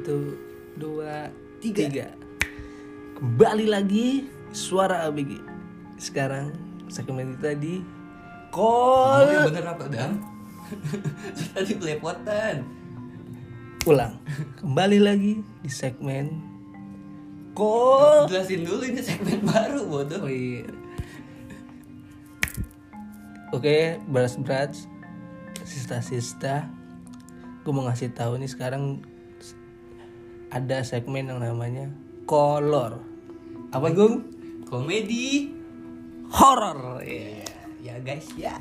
Satu, dua, Tiga. tiga. Kembali lagi suara ABG. Sekarang segmen tadi Oh, call yang bener apa dam? Tadi belepotan. ulang. Kembali lagi di segmen call. Jelasin dulu ini segmen baru bodoh. Oh iya. Oke, beras beras, sista sista. Gue mau ngasih tahu nih sekarang ada segmen yang namanya kolor. Apa gung? Komedi. Horor. Iya. Ya guys ya.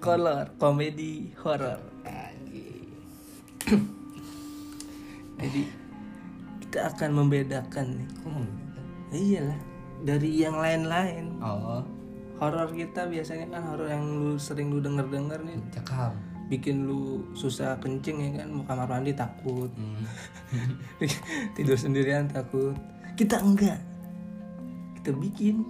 Kolor, komedi, horor. Jadi kita akan membedakan nih. Hmm. Iyalah dari yang lain-lain. Oh, Horor kita biasanya kan horor yang lu sering lu denger-denger nih cakap. Bikin lu susah kencing ya kan mau kamar mandi takut. Hmm. tidur sendirian takut. Kita enggak. Kita bikin.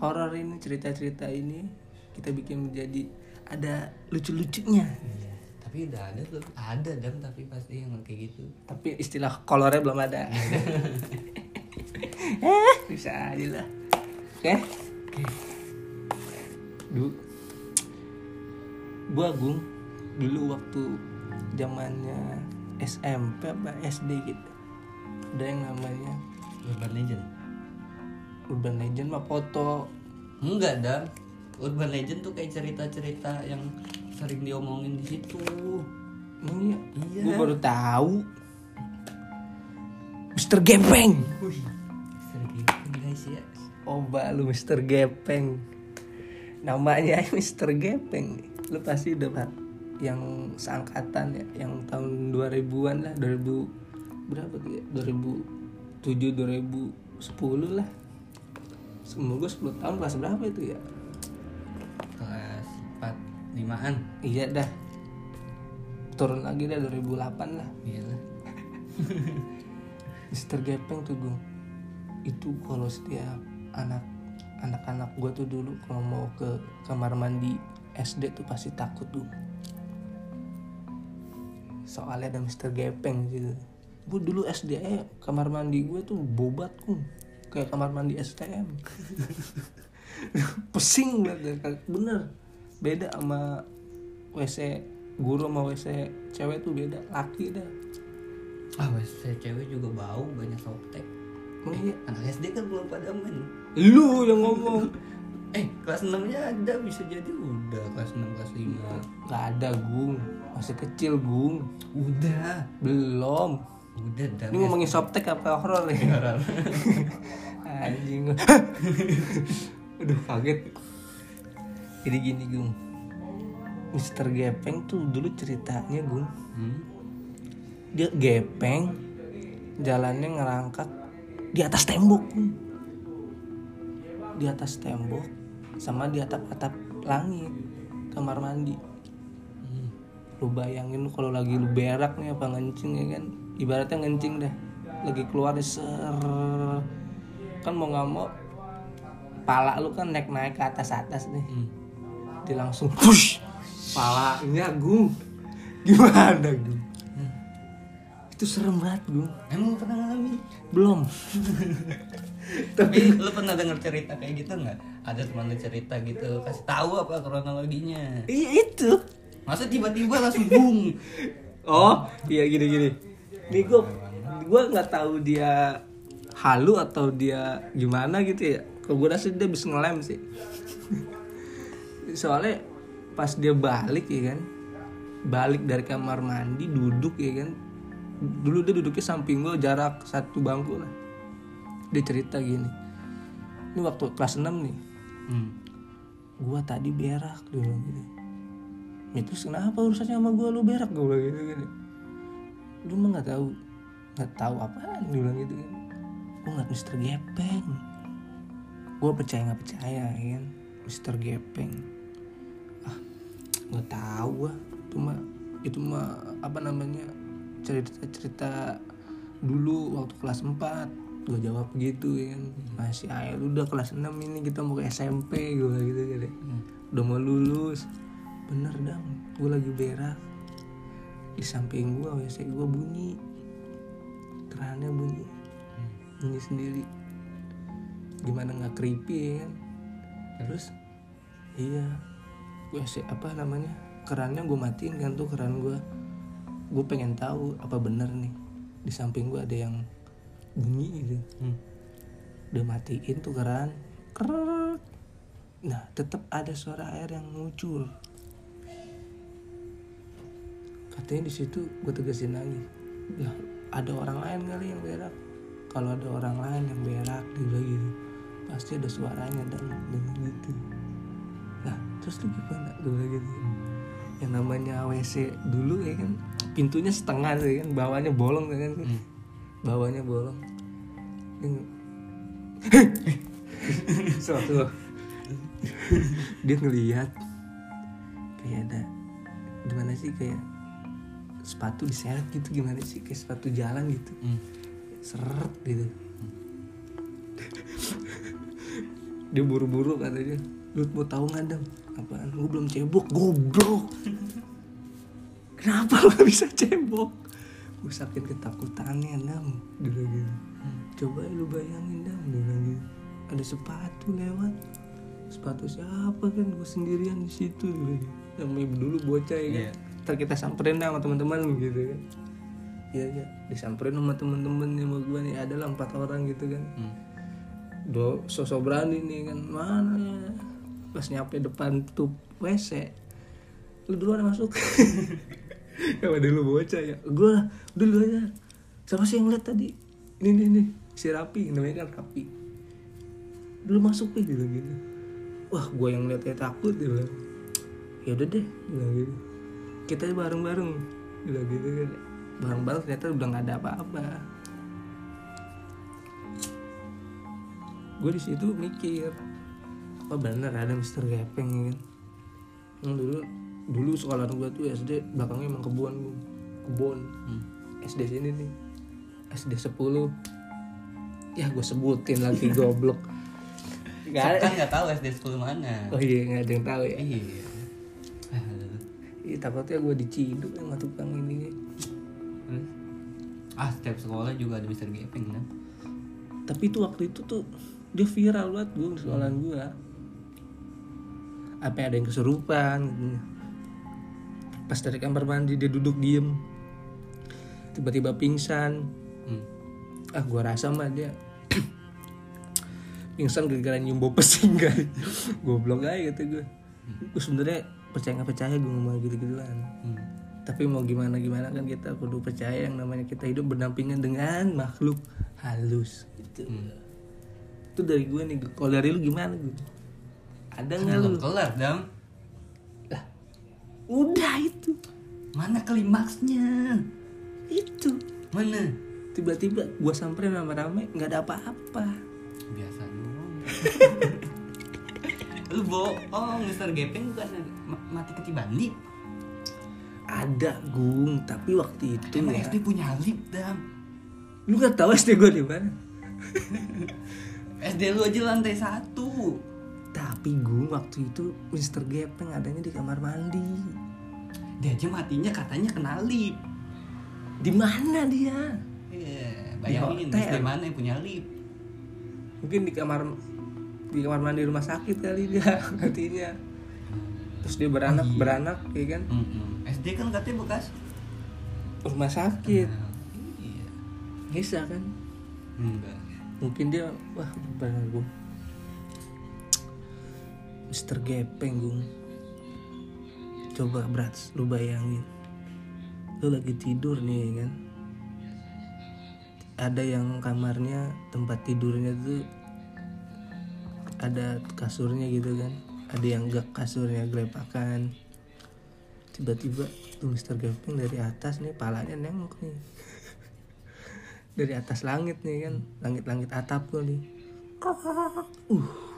Horor ini cerita-cerita ini kita bikin menjadi ada lucu-lucunya. Iya. Tapi udah ada tuh, ada dam tapi pasti yang kayak gitu. tapi istilah kolornya belum ada. Eh bisa aja lah. Oke? Dulu gua Agung dulu waktu zamannya SMP apa SD gitu ada yang namanya Urban Legend. Urban Legend mah foto Enggak dam. Urban Legend tuh kayak cerita-cerita yang sering diomongin di situ. Emang iya? Iya. Gua baru tahu. Mister Gepeng. Wih, sering gitu guys ya. Oba lu Mister Gepeng. Namanya Mister Gepeng. Lu pasti udah Pak, yang seangkatan ya, yang tahun 2000-an lah, 2000 berapa tuh ya? 2007 2010 lah. Semoga 10 tahun kelas berapa itu ya? Kelas 4, 5-an. Iya dah. Turun lagi dah 2008 lah. Iya lah. Mister Gepeng tuh gue itu kalau setiap anak anak-anak gue tuh dulu kalau mau ke kamar mandi SD tuh pasti takut tuh soalnya ada Mister Gepeng gitu gue dulu SD eh, kamar mandi gue tuh bobat tuh kayak kamar mandi STM pesing banget bener. Beda sama WC guru sama WC cewek tuh beda. Laki dah. Ah, saya cewek juga bau banyak softtek. Emang iya? Anak SD kan belum pada main. lu yang ngomong Eh, kelas 6 nya ada bisa jadi udah kelas 6 kelas 5. Gak ada Gung Masih kecil Gung Udah. Belum Udah dah. Ini ngomongin softtek apa horor nih Horor. Anjing Aduh kaget Jadi gini Gung Mister Gepeng tuh dulu ceritanya Gung Hmm. Dia gepeng Jalannya ngerangkak Di atas tembok Gung Di atas tembok Sama di atap-atap langit Kamar mandi. Hmm. lu bayangin kalau lagi lu berak nih apa ngencing ya kan? Ibaratnya ngencing dah lagi keluar nih, ser. Kan mau nggak mau pala lu kan naik naik ke atas atas nih. Hmm. dia langsung push! Palanya gung gimana gung? Itu serem banget gung. Emang pernah ngalamin? belum. Tapi lu pernah denger cerita kayak gitu nggak? Ada teman lu cerita gitu, kasih tahu apa kronologinya. iya itu. Masa tiba-tiba langsung bung. oh iya gini gini. Nih gue gue nggak tahu dia halu atau dia gimana gitu ya. Kalau gue rasa dia bisa ngelem sih. Soalnya pas dia balik ya kan balik dari kamar mandi duduk ya kan. Dulu dia duduknya samping gue jarak satu bangku lah. Dia cerita gini. Ini waktu kelas 6 nih Hmm. gua tadi berak dia bilang gitu terus kenapa urusannya sama gua? Lu berak gua bilang gitu kan lu mah nggak tahu nggak tahu apaan dia bilang gitu kan gua ngeliat Mister Gepeng. Gua percaya nggak percaya ya kan? Mister Gepeng. Ah nggak tahu gua. Itu mah itu mah apa namanya cerita cerita dulu waktu kelas 4 gue jawab gitu ya kan. Masih air udah kelas 6 ini kita mau ke SMP gue gitu gitu udah mau lulus. Bener dong gue lagi berak. Di samping gua wc gua bunyi. Kerannya bunyi. Bunyi sendiri. Gimana nggak creepy ya kan? Terus? Iya. Wc apa namanya? Kerannya gue matiin kan tuh keran gua. Gue pengen tahu apa bener nih. Di samping gua ada yang bunyi gitu Hmm. udah matiin tuh keran nah tetap ada suara air yang muncul katanya di situ gue tegasin lagi lah ada orang lain kali yang berak kalau ada orang lain yang berak bilang gitu pasti ada suaranya dan dengan gitu lah terus lu gimana gue bilang gitu yang namanya WC dulu ya kan pintunya setengah ya kan bawahnya bolong ya kan Hmm. Bawahnya bolong. Yang- suatu dia ngelihat kayak ada gimana sih kayak sepatu diseret gitu gimana sih kayak sepatu jalan gitu. Hmm. seret gitu. Dia buru-buru katanya lu mau tahu nggak dam? Apaan? Gue belum cebok goblok. Kenapa lu gak bisa cebok gue saking ketakutannya dam. Dia bilang gitu coba lu bayangin dam. Dia bilang gitu ada sepatu lewat. Sepatu siapa kan? Gue sendirian di situ. Namanya dulu bocah ya kan? Iya. ntar kita samperin sama teman-teman gitu kan. Iya iya. Disamperin sama temen-temen sama gue nih. Adalah empat orang gitu kan. Hmm. do sosok berani nih kan. Mana ya? Pas nyampe depan tuh wc lu duluan masuk ya dulu bocah ya. Gue lah dulu aja. Siapa sih yang lihat tadi. Ini nih nih. Si rapi namanya kan rapi. Dulu masuk nih gitu gitu. Wah gue yang lihat kayak takut dia bilang. Ya udah deh bilang gitu. Kita bareng-bareng. Bilang gitu kan. Bareng-bareng ternyata udah nggak ada apa-apa. Gue di situ mikir apa bener ada Mister Gepeng ya kan? Yang dulu dulu sekolah gue tuh SD belakangnya emang kebun kebun. Hmm. SD sini nih. SD 10 ya gue sebutin lagi goblok. Gak ada. Kan nggak tahu SD 10 mana. Oh iya nggak ada yang tahu ya. Iya. Ih, takutnya gue diciduk sama tukang ini. Terus? ah setiap sekolah juga ada Mister Gepeng kan? Tapi itu waktu itu tuh dia viral banget gue di sekolahan gue apa ada yang kesurupan gitu. Pas dari kamar mandi dia duduk diem. Tiba-tiba pingsan. Hmm. ah gue rasa mah dia pingsan gara-gara nyium bau pesing kali goblok aja gitu gue gue sebenarnya percaya nggak percaya gue ngomong gitu gituan Hmm. tapi mau gimana gimana kan kita kudu percaya yang namanya kita hidup berdampingan dengan makhluk halus gitu. Hmm. itu dari gue nih kalau dari lu gimana gue ada nggak lu? kelar dong udah itu. Mana klimaksnya? Itu. Mana? Tiba-tiba gue samperin rame-rame nggak ada apa-apa. Biasa doang. Lu bohong Mister Gepeng bukan ma- mati ketiban lip ada gung tapi waktu itu emang ya. SD punya lip dam? Lu gak tahu SD gue di mana? SD lu aja lantai satu tapi gung waktu itu Mister Gepeng adanya di kamar mandi. Dia aja matinya katanya kena lip. Di mana dia? Iya, bayangin. SD mana yang punya lip? Mungkin di kamar di kamar mandi rumah sakit kali dia nantinya. Terus dia beranak beranak ya kan? Mm-mm. SD kan katanya bekas. Rumah sakit. Nah, iya. Bisa kan? Enggak. Mungkin dia wah benar gue Mister Gepeng gung. Coba berat lu bayangin. Lu lagi tidur nih kan? Ada yang kamarnya tempat tidurnya tuh ada kasurnya gitu kan? Ada yang gak kasurnya gelepakan tiba-tiba tuh Mister Gepeng dari atas nih palanya nengok nih. Dari atas langit nih kan? Langit-langit atap tuh nih. Uh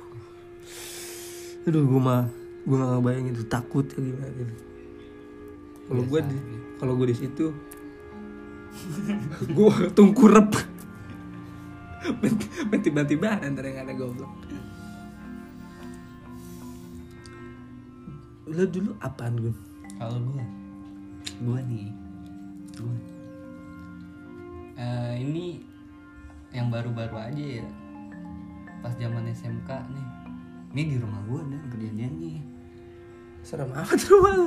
aduh gue mah gue gak ngebayangin tuh takut ya gimana gitu. Kalau gue di kalau gue di situ gue tungkurep tiba-tiba antara yang ada goblok. Lu dulu apaan gue kalau gua gua nih Eh, ini yang baru-baru aja ya pas zaman SMK nih ini di rumah gue dan kejadiannya serem amat rumah lu.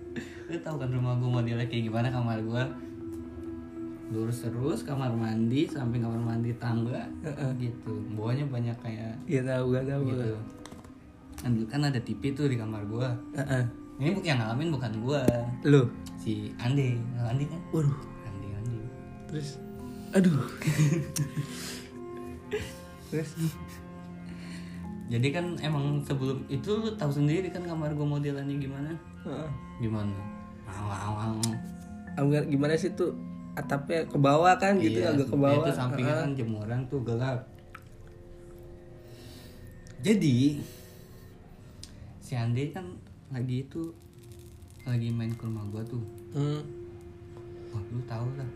Tau kan rumah gue modelnya kayak gimana kamar gue lurus terus kamar mandi samping kamar mandi tangga gitu. Bawahnya banyak kayak iya tahu gak tahu gitu. Kan, kan ada TV tuh di kamar gue Heeh. ini yang ngalamin bukan gue lu? Si Ande Ande kan? Waduh. Ande Ande. Terus? Aduh. Terus jadi kan emang sebelum itu lu tahu sendiri kan kamar gue modelannya gimana? Heeh. gimana? Awang Ambil gimana sih tuh? Atapnya ke bawah kan gitu Iya, agak ke bawah. itu sampingnya kan jemuran tuh gelap. Jadi si Ande kan lagi itu lagi main ke rumah gua tuh. Hmm. wah lu tau lah.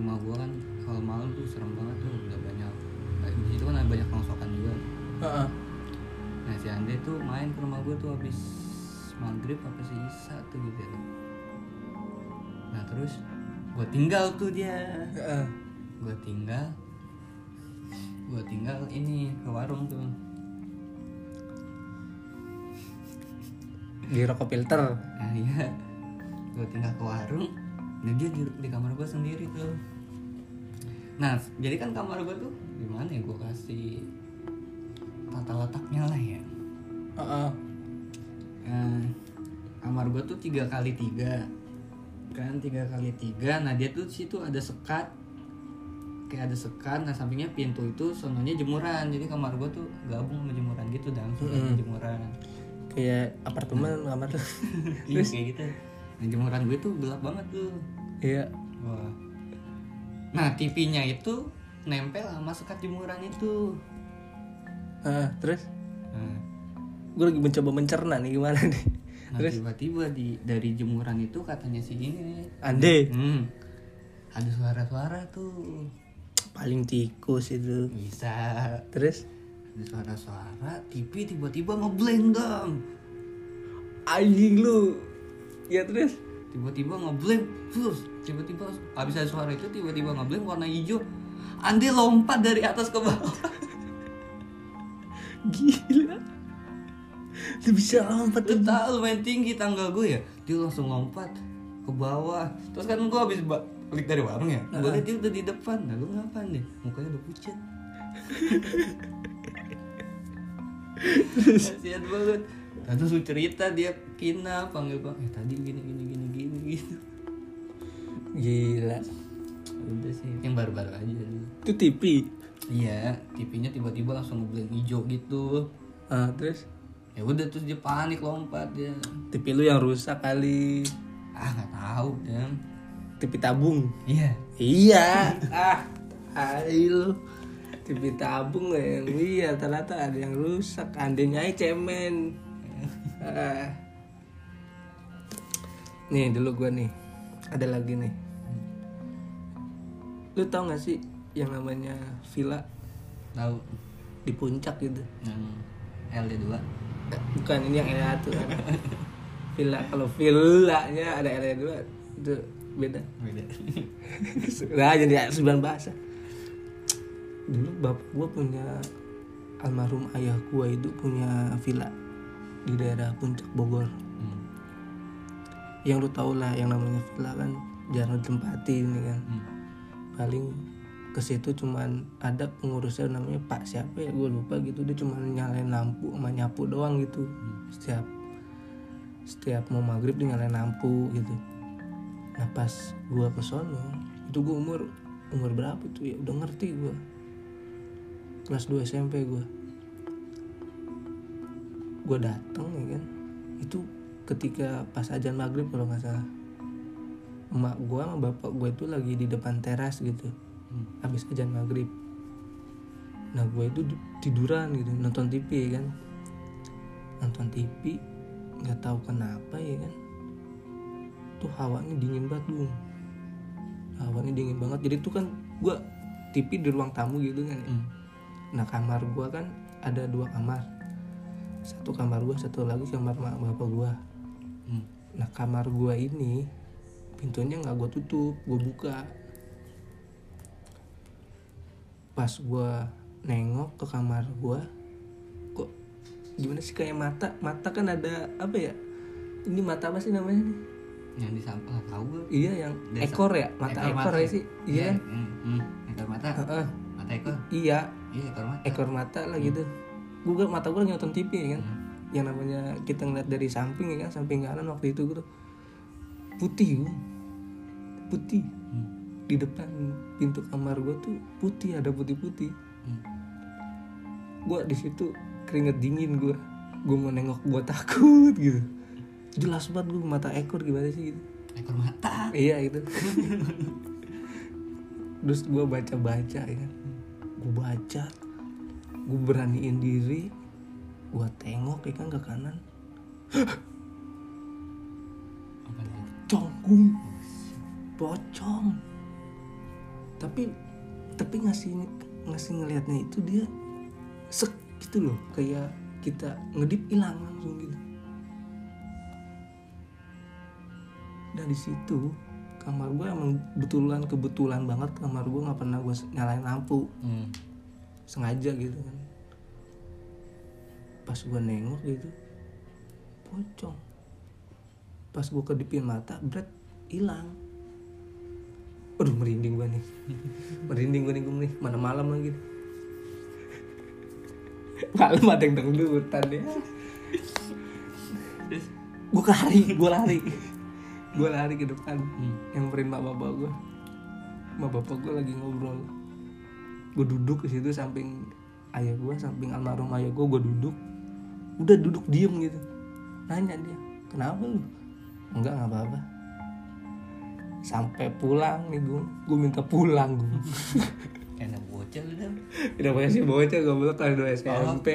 Rumah gua kan kalau malam tuh serem banget tuh udah banyak. Di situ kan ada banyak rongsokan juga Heeh. nah si Ande tuh main ke rumah gua tuh habis maghrib apa sih isa tuh gitu ya. nah terus gua tinggal tuh dia. Heeh. gue tinggal. Gue tinggal ini ke warung tuh. Di rokok filter. Nah iya. Gue tinggal ke warung dan dia di, di kamar gue sendiri tuh. Nah jadi kan kamar gue tuh gimana ya? Gue kasih tata letaknya lah ya. Heeh. Eh, kamar gue tuh tiga kali tiga. Kan tiga kali tiga. Nah dia tuh situ ada sekat. Kayak ada sekat. Nah sampingnya pintu itu sononya jemuran. Jadi kamar gue tuh gabung sama jemuran gitu dan Mm-mm. jemuran. Kayak apartemen kamar lu iya kayak gitu. Nah jemuran gue tuh gelap banget tuh. Iya. Wah. Nah TV-nya itu nempel sama sekat jemuran itu Heeh, terus? Nah, gue lagi mencoba mencerna nih gimana nih? Nah tiba-tiba di dari jemuran itu katanya si gini nih. Ande. Hmm, ada suara-suara tuh. Paling tikus itu. Bisa. Terus? Ada suara-suara TV tiba-tiba ngeblank dong. Anjing lu. Ya terus? Tiba-tiba ngeblank terus tiba-tiba habis ada suara itu tiba-tiba ngeblank warna hijau. Andi lompat dari atas ke bawah gila. Lu bisa lompat lu tahu main tinggi tangga gue ya? Dia langsung lompat ke bawah. Terus kan gue habis balik dari warung ya? Gue liat dia udah di depan. Nah lu ngapain deh mukanya udah pucat kasihan banget. Nah, terus lu cerita dia kina panggil bang eh tadi gini gini gini gini gitu. Gila. Udah sih yang baru-baru aja. Itu TV iya TV-nya tiba-tiba langsung ngeblank hijau gitu. Ah terus? Ya udah terus dia panik lompat dia TV lu yang rusak kali. Ah nggak tahu dan TV tabung? Iya. Iya. Ah ayo TV tabung lah yang iya ternyata ada yang rusak. Andenya aja cemen. Ah. nih dulu gua nih. Ada lagi nih. Lu tau gak sih yang namanya villa tahu di puncak gitu yang LD2 Eh, bukan ini yang LA tuh villa kalau villanya ada LA dua itu beda beda Nah, jadi sembilan bahasa. Dulu bapak gua punya almarhum ayah gua itu punya villa di daerah Puncak Bogor. hmm. Yang lu tau lah yang namanya villa kan jarang ditempati ini kan. Hmm. Paling ke situ cuman ada pengurusnya namanya Pak siapa ya gue lupa gitu. Dia cuma nyalain lampu sama nyapu doang gitu. Setiap setiap mau maghrib dia nyalain lampu gitu. Nah pas gua ke sono itu gua umur umur berapa tuh ya? Udah ngerti gua. Kelas 2 SMP gua. Gua datang ya kan. Itu ketika pas ajan maghrib kalau nggak salah. Emak gua sama bapak gua itu lagi di depan teras gitu Hmm. habis ajan maghrib nah gua itu tiduran gitu nonton TV kan nonton TV nggak tahu kenapa ya kan tuh hawanya dingin banget bung hawanya dingin banget jadi tuh kan gua TV di ruang tamu gitu kan ya. Hmm. nah kamar gua kan ada dua kamar satu kamar gua satu lagi kamar bapak gua Hmm. nah kamar gua ini pintunya nggak gue tutup gue buka pas gue nengok ke kamar gue kok gimana sih kayak mata mata kan ada apa ya? Ini mata apa sih namanya nih? Yang di samping tahu gue iya yang Desa. ekor ya? Mata ekor, ya sih? iya. Hmm, hmm. ekor mata. Heeh. mata ekor. Iya. Iya ekor mata. Ekor mata lah gitu. Gue mata gue lagi nonton TV ya kan? Hmm. yang namanya kita ngeliat dari samping ya kan? Samping kanan waktu itu gitu putih Gung. putih. Hmm. Di depan pintu kamar gue tuh putih ada putih-putih. Hmm. gue di situ keringet dingin gue gue mau nengok gue takut gitu. Jelas banget gue mata ekor gimana sih gitu. Ekor mata. Iya gitu. Terus gue baca baca ya. Gue baca. Gue beraniin diri. Gue tengok ya kan ke kanan. Itu? Congkung. Pocong tapi tapi ngasih ngasih ngelihatnya itu dia sek gitu loh kayak kita ngedip hilang langsung gitu. Dan di situ kamar gue emang betulan kebetulan banget kamar gue nggak pernah gue nyalain lampu. Hmm. sengaja gitu kan. Pas gue nengok gitu pocong. Pas gue kedipin mata berat hilang aduh merinding gue nih. Merinding gue nih gue nih. Mana malam lagi malam ada yang dangdutan ya. Gue lari gue lari. Gue lari ke depan. Hmm. nyamperin mak bapak gue mak bapak gue lagi ngobrol. Gue duduk di situ samping ayah gue samping almarhum ayah gue gue duduk. Udah duduk diem gitu. Nanya dia kenapa lu? Enggak nggak apa-apa sampai pulang nih gue gue minta pulang gue anak bocah lu dah udah punya si bocah gue bilang kelas 2 SMP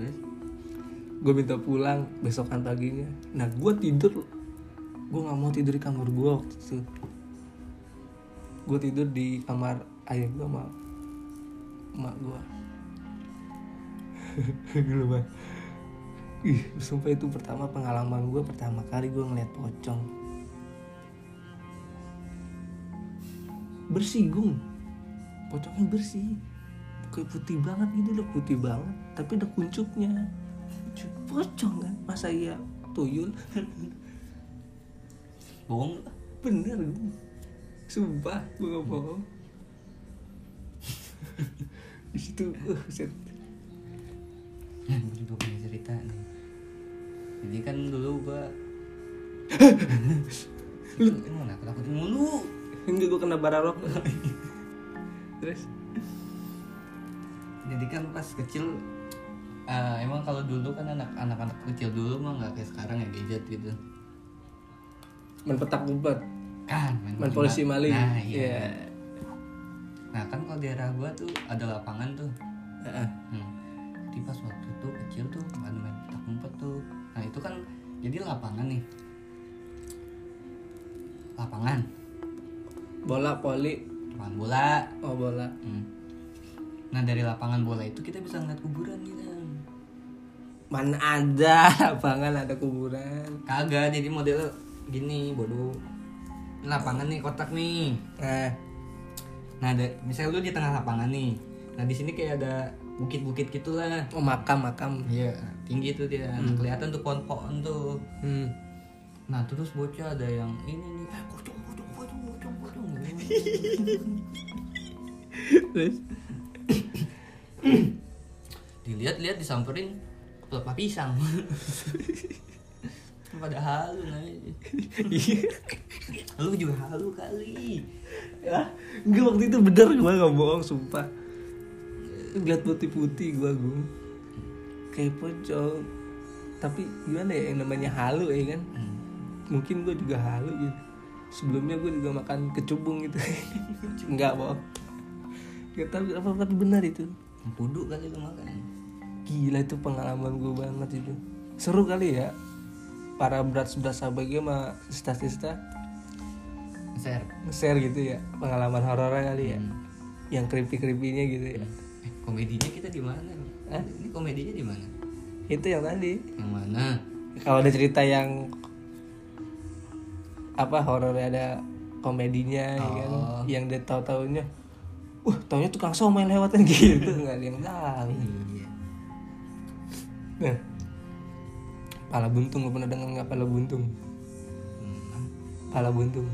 terus? Gue minta pulang besokan paginya. Nah gue tidur. Gue nggak mau tidur di kamar gue waktu itu. Gue tidur di kamar ayah gue sama emak gue gila banget. Ih sumpah itu pertama pengalaman gue pertama kali gue ngeliat pocong bersih gung pocongnya bersih. Kayak putih banget gitu loh putih banget tapi ada kuncupnya. Pocong kan? Masa iya? Tuyul. Bohong bener gue sumpah gue gak bohong. Di situ uh, set. gue juga punya cerita nih. Jadi kan dulu gua lu emang nakut nakutin mulu enggak gue kena bara rok terus? Jadi kan pas kecil eh, emang kalau dulu kan anak anak anak kecil dulu mah nggak kayak sekarang ya gadget gitu. Main petak umpet kan main, main polisi maling. Nah iya. Iya. nah kan kalau daerah gua tuh ada lapangan tuh. Heeh. hmm. jadi pas waktu itu kecil tuh ada main petak umpet tuh. Nah itu kan jadi lapangan nih. Lapangan bola poli lapangan bola oh bola Hmm. Nah dari lapangan bola itu kita bisa ngeliat kuburan gitu. mana ada lapangan ada kuburan Kagak, jadi model gini bodoh. Ini Lapangan nih kotak nih. nah Nah, ada, misalnya lu di tengah lapangan nih. Nah di sini kayak ada bukit-bukit gitulah. oh makam makam Iya, tinggi tuh dia. Nah, kelihatan tuh pohon-pohon tuh. hmm. Nah terus bocah ada yang ini nih, eh terus Dilihat-lihat disamperin pelepah pisang. Pada halu namanya. Lu juga halu kali. ya enggak waktu itu bener gue gak bohong sumpah ngeliat putih-putih gue gue kayak pocong tapi gimana ya yang namanya halu ya kan Hmm. mungkin gue juga halu gitu sebelumnya gue juga makan kecubung gitu enggak bohong ya, tapi apa tapi benar itu Puduk kali lu makan. gila itu pengalaman gue banget itu seru kali ya para berat sebelah gue sama sista-sista Share. nge-share gitu ya pengalaman horornya kali ya Hmm. yang creepy creepynya gitu ya Eh, komedinya kita di mana? Hah? Ini komedinya di mana? itu yang tadi Yang mana? kalau ada cerita yang apa horornya ada komedinya ya kan? Oh. yang dia tahu taunya wah taunya tukang somai lewat kan gitu. Nggak ada yang tahu. Iya. Nah pala buntung lu pernah dengar nggak pala buntung? Hmm, pala buntung.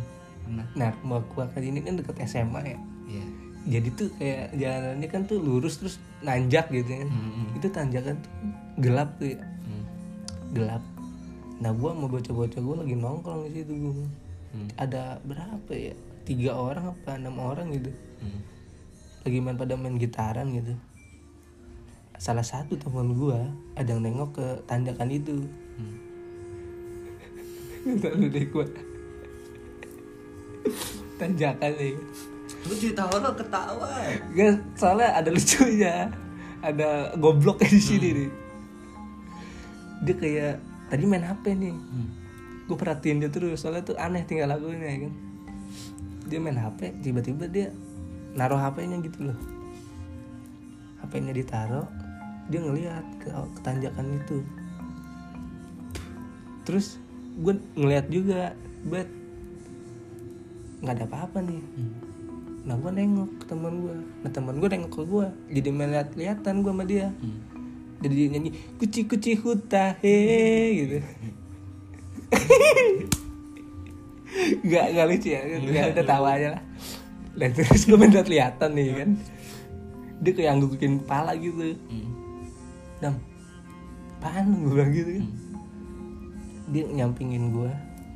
Pernah. Nah rumah gua kan ini kan deket SMA ya. Iya. Jadi tuh kayak jalanannya kan tuh lurus terus nanjak gitu kan. Hmm, itu tanjakan tuh gelap tuh ya. Hmm, gelap nah gua mau bocah-bocah gua lagi nongkrong di situ gua. Hmm, ada berapa ya? Tiga orang apa enam orang gitu. Hmm. lagi main pada main gitaran gitu. Salah satu teman gua ada yang nengok ke tanjakan itu. Hmm. Deh gua. Tanjakan nih lu cerita horor ketawa. Gak, soalnya ada lucunya. Ada gobloknya di sini nih. Dia kayak tadi main hp nih. Hmm. gue perhatiin dia terus soalnya tuh aneh tinggal lagunya ya kan. Dia main hp tiba-tiba dia naruh hpnya gitu loh. Hpnya ditaruh dia ngelihat ke, ke tanjakan itu. Terus gue ngeliat juga bet nggak ada apa-apa nih. Hmm. nah gue nengok ke teman gue nah teman gue nengok ke gue jadi melihat lihatan gue sama dia. Hmm. Jadi dia nyanyi kuci kuci huta he gitu. Nggak nggak lucu ya. Nggak ada tawa aja lah. Dan terus gue bener kelihatan nih kan. Dia kayak anggukin kepala gitu. Hmm. dam apaan? Gue bilang gitu kan. Dia nyampingin gue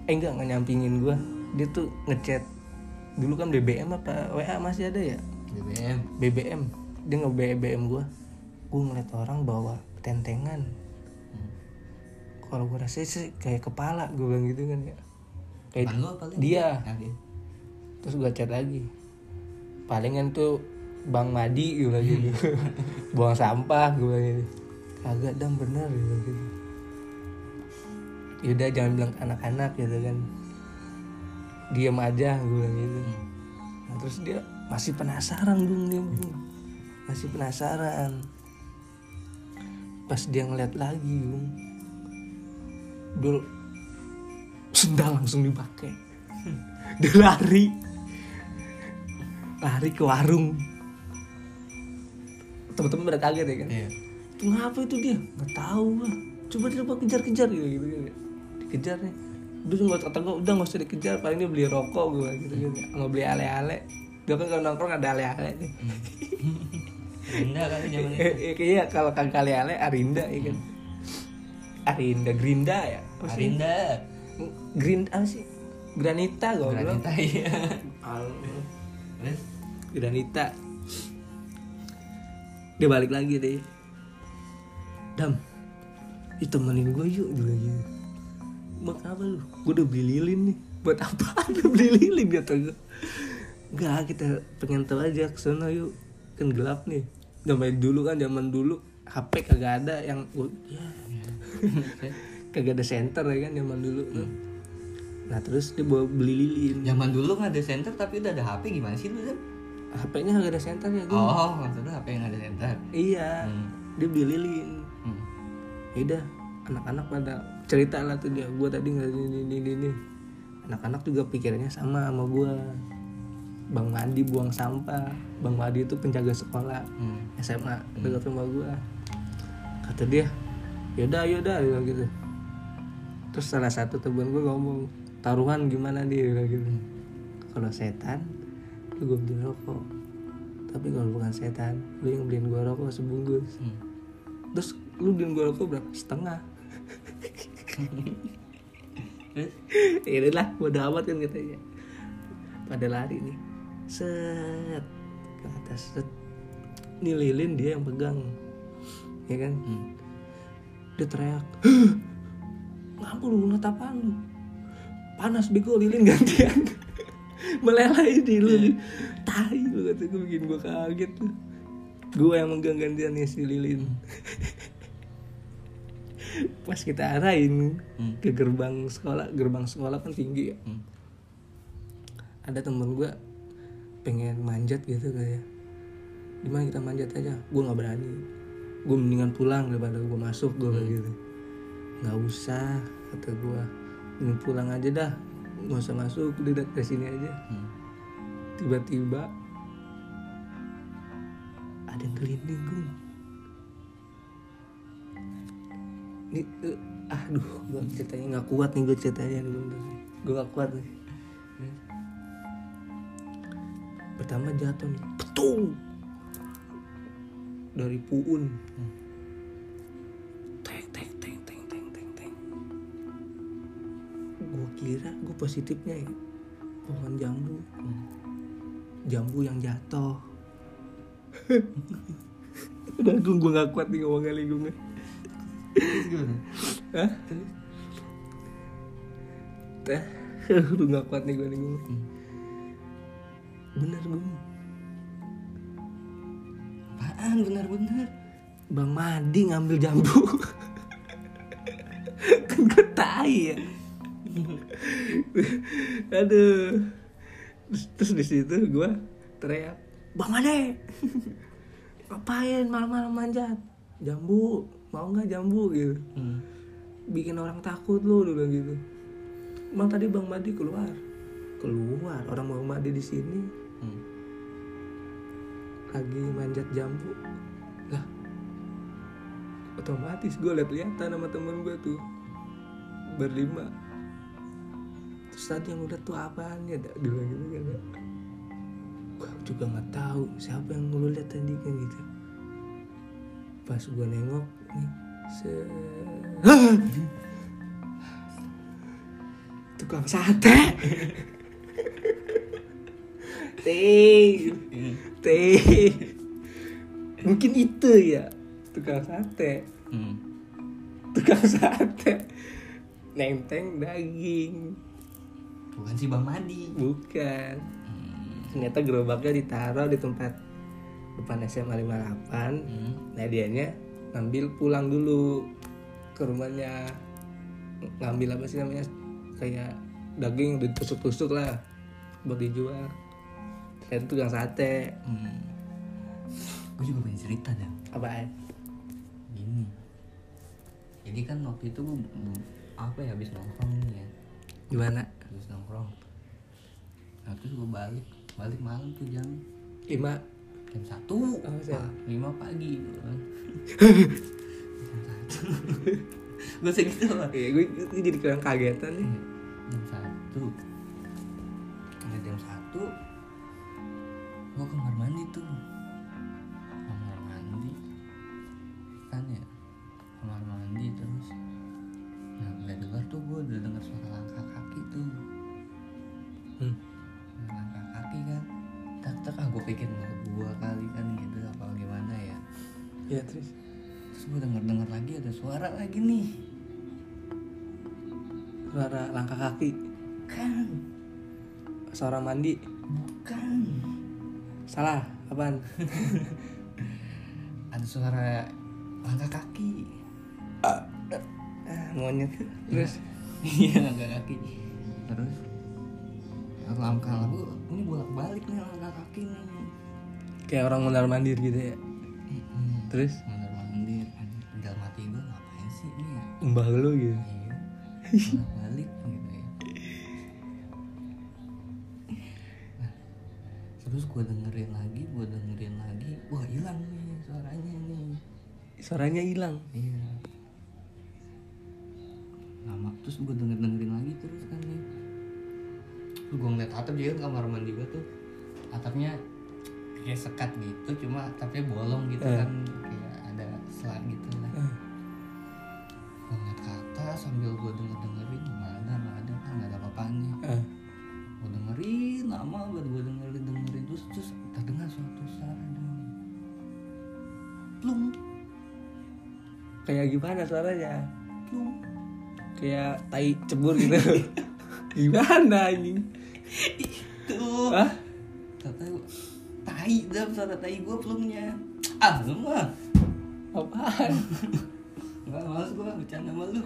eh enggak nggak nyampingin gue dia tuh ngechat. Dulu kan BBM apa WA masih ada ya? BBM BBM dia nge BBM gue gue ngeliat orang bawa tentengan. Hmm. kalau gue rasa sih kayak kepala gue bilang gitu kan ya. Kayak apa lu? dia. Terus gue chat lagi. Palingan tuh Bang Madi gue bilang gitu. Buang sampah gue bilang gitu. Kagak dam bener bilang gitu. Yaudah jangan bilang anak-anak gitu kan. Diam aja gue bilang gitu. Hmm. Nah, terus dia masih penasaran bung dia masih penasaran pas dia ngeliat lagi bung dia sendal langsung dipakai. Dia lari. Lari ke warung. Teman-teman pada kaget ya kan? Iya. itu ngapa itu dia? Nggak tahu lah coba coba kejar-kejar gitu gitu, gitu. dikejar nih. Udah nggak kata gue udah nggak usah dikejar paling dia beli rokok gue gitu gitu. Nggak beli ale-ale. Dia kan kalau nongkrong ada ale-ale nih Rendah kali zaman itu. Eh, eh, kayaknya kalau kagak ale-ale Arinda ya kan? Arinda Grinda ya? Apa Arinda. Green apa sih? Granita gue bilang Granita iya. Al- Terus? Granita. Dia balik lagi deh. Dam ih temenin gue yuk juga gitu buat apa lu? Gue udah beli lilin nih. Buat apa udah beli lilin kata gue Enggak kita pengen tahu aja ke sana yuk. Kan gelap nih zaman dulu kan zaman dulu HP kagak ada yang gua, ya, kagak ada center ya kan zaman dulu. Tuh nah terus dia bawa beli lilin. Zaman dulu nggak ada center tapi udah ada HP gimana sih lu? HP-nya kagak ada center ya gue Oh, maksudnya HP yang ada center. iya. Hmm. dia beli lilin. Hmm. Yaudah anak-anak pada cerita lah tuh dia. Gue tadi nggak ini ini ini ini. Anak-anak juga pikirannya sama sama gue bang Madi buang sampah. Bang Madi itu penjaga sekolah Hmm. SMA dekat rumah gue kata dia yaudah yaudah dia gitu. Terus salah satu temen gue ngomong taruhan gimana dia? gitu. Kalau setan lu gue beli rokok. Tapi kalau bukan setan lu yang beliin gue rokok sebungkus. Hmm. terus lu beliin gue rokok berapa? Setengah. Terus? ini lah bodo amat kan katanya. Pada lari nih set. Ke atas set. Ini lilin dia yang pegang. Ya kan? Hmm. dia teriak ngapa lu ngeliat apaan lu? Panas bego lilin gantian. Meleleh di lu. Tai lu kata gue bikin gue kaget tuh gue yang megang gantian si lilin. Pas kita arahin Hmm. ke gerbang sekolah gerbang sekolah kan tinggi ya. Hmm. ada temen gue pengen manjat gitu kayak gimana kita manjat aja? Gue nggak berani. Gue mendingan pulang daripada gue masuk gue kayak gitu. Nggak usah kata gue mending pulang aja dah. Nggak usah masuk udah dari sini aja. Hmm. tiba-tiba ada yang gelinding gue ini eh, aduh gue ceritanya nggak kuat nih gue ceritanya gue nggak kuat nih pertama jatuh nih. Petung dari puun. Teng teng teng teng teng teng teng. Gue kira gue positifnya ya. Pohon jambu. Jambu yang jatuh. Udah gue gue gak kuat nih ngomong kali gue? Hah? Teh, udah gak kuat nih gue nih gue Hmm. Bener gue Apaan? Benar-benar? bang Madi ngambil jambu. Kan gue tai ya. Aduh. Terus, terus di situ gue teriak bang Made ngapain? Malam-malam manjat. Jambu mau nggak jambu? Gitu. Hmm. bikin orang takut lu dulu gitu. Emang tadi bang Madi keluar? Keluar. Orang bang Madi di sini Hmm. lagi manjat jambu. Lah otomatis gue liat-liatan sama temen gue tuh berlima. Terus tadi yang udah tuh apaan ya? Dak dulu gitu kan. Ya. gue juga nggak tahu siapa yang lu lihat tadi kan gitu. Pas gue nengok nih se tukang sate teh. Teh. Mungkin itu ya. Tukang sate. Hmm. tukang sate. Nenteng daging. Bukan si Bang Madi. bukan. Hmm. ternyata gerobaknya ditaruh di tempat depan SMA 58 Hmm. nah dianya ngambil pulang dulu ke rumahnya. Ng- ngambil apa sih namanya? Kayak daging ditusuk-tusuk lah buat dijual ternyata tukang sate Hmm. Gue juga pengen cerita dah. apa Gini. Jadi kan waktu itu gue apa ya habis nongkrong nih ya. gimana Habis nongkrong. Nah terus gue balik balik malam tuh jam lima jam satu Oh. Pak. lima pagi gitu kan. jam satu gue segitu lah Iya, gue, gue jadi kurang kagetan nih. jam satu Nah, jam satu gue kamar mandi tuh. Kamar mandi. Kan ya kamar mandi terus. Nah dari luar tuh gue udah dengar suara langkah kaki tuh. Hmm. langkah kaki kan. Tak tak ah gue pikir gue kali kan gitu apa gimana ya. Ya terus. terus gue denger dengar lagi ada suara lagi nih. Suara langkah kaki, kan. Suara mandi. bukan Salah, apaan? ada suara langkah kaki. Ah, monyet. Terus? Iya langkah kaki. Terus? Langkah lalu ini bolak balik nih langkah kaki nih. Kayak orang mondar mandir gitu ya. Terus? Mondar mandir dalam hati gue ngapain sih ini ya? Mbah lu gitu. iya terus gue dengerin lagi gue dengerin lagi wah hilang nih suaranya nih Suaranya hilang. Iya. Lama terus gue denger dengerin lagi terus kan nih. Terus gue ngeliat atap kan kamar mandi gue tuh atapnya kayak sekat gitu cuma atapnya bolong gitu Eh. kan gimana suaranya? Kayak tai cebur gitu. gimana anjing? Tuh. Hah? Tata tai dah suara tai gue plungnya. Ah, lu mah. Apaan? Enggak males gue bercanda sama lu.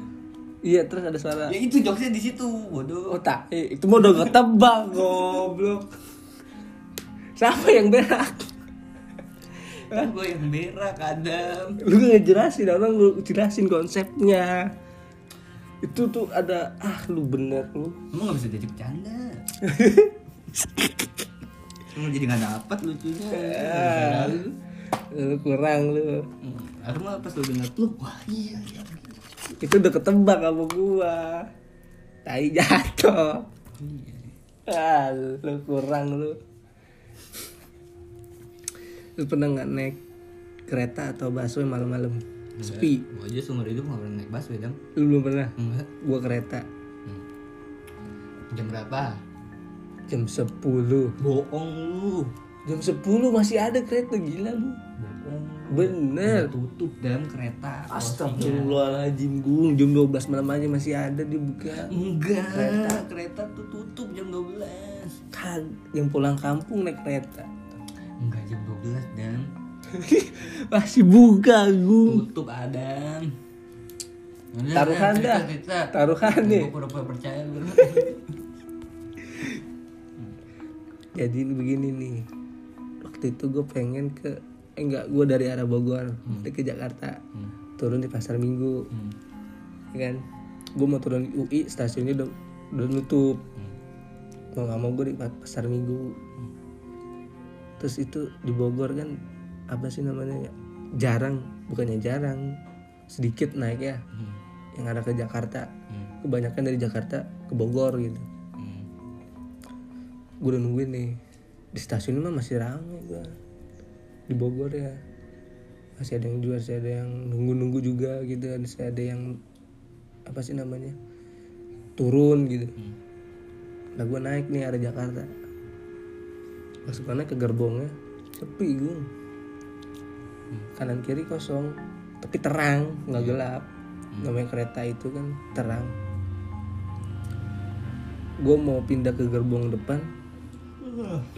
Iya, terus ada suara. Ya itu jokesnya di situ, bodoh. Oh tak, itu mau udah ketebak goblok. Siapa yang berak? Kan gue yang berak Adam. Lu ngejelasin orang lu jelasin konsepnya. itu tuh ada ah lu bener lu Emang gak bisa jadi bercanda. Emang jadi gak dapet lucunya Ah, lu kurang lu. Hmm, Aku malah pas lu denger lu Wah iya iya. Itu udah ketebak sama gua. Tai jatuh. Iya. ah lu kurang lu lu pernah nggak naik kereta atau busway malam-malam? Sepi. Gua aja seumur hidup gak pernah naik busway dong lu belum pernah? Enggak gua kereta. Jam berapa? jam 10 Bohong lu. Jam 10 masih ada kereta gila lu. Bohong. Bener. Tutup dalam kereta. Astagfirullahaladzim Gung. Jam 12 malam aja masih ada dibuka. Enggak. Kereta. Kereta tuh tutup jam 12 Kan Yang pulang kampung naik kereta Enggak jam 12 dan Masih buka Gung. Tutup Adam. Taruhan dah. Taruhan nih. pura-pura percaya Jadi begini nih. Waktu itu gue pengen ke Eh enggak Gue dari arah Bogor Ke Jakarta. Turun di pasar minggu. Hmm. ya kan? Gue mau turun di UI Stasiunnya udah, udah nutup. Mau gak mau gue di pa- pasar minggu Terus itu di Bogor kan Apa sih namanya ya Jarang Bukannya jarang Sedikit naik ya Hmm. Yang arah ke Jakarta Hmm. Kebanyakan dari Jakarta ke Bogor gitu Hmm. gue udah nungguin nih di stasiun mah masih ramai gue di Bogor ya masih ada yang jual masih ada yang nunggu-nunggu juga gitu masih ada yang apa sih namanya turun gitu Hmm. nah gue naik nih arah Jakarta naik ke gerbongnya. Sepi gue kanan kiri kosong. Tapi terang nggak gelap. Namanya kereta itu kan terang. Gue mau pindah ke gerbong depan.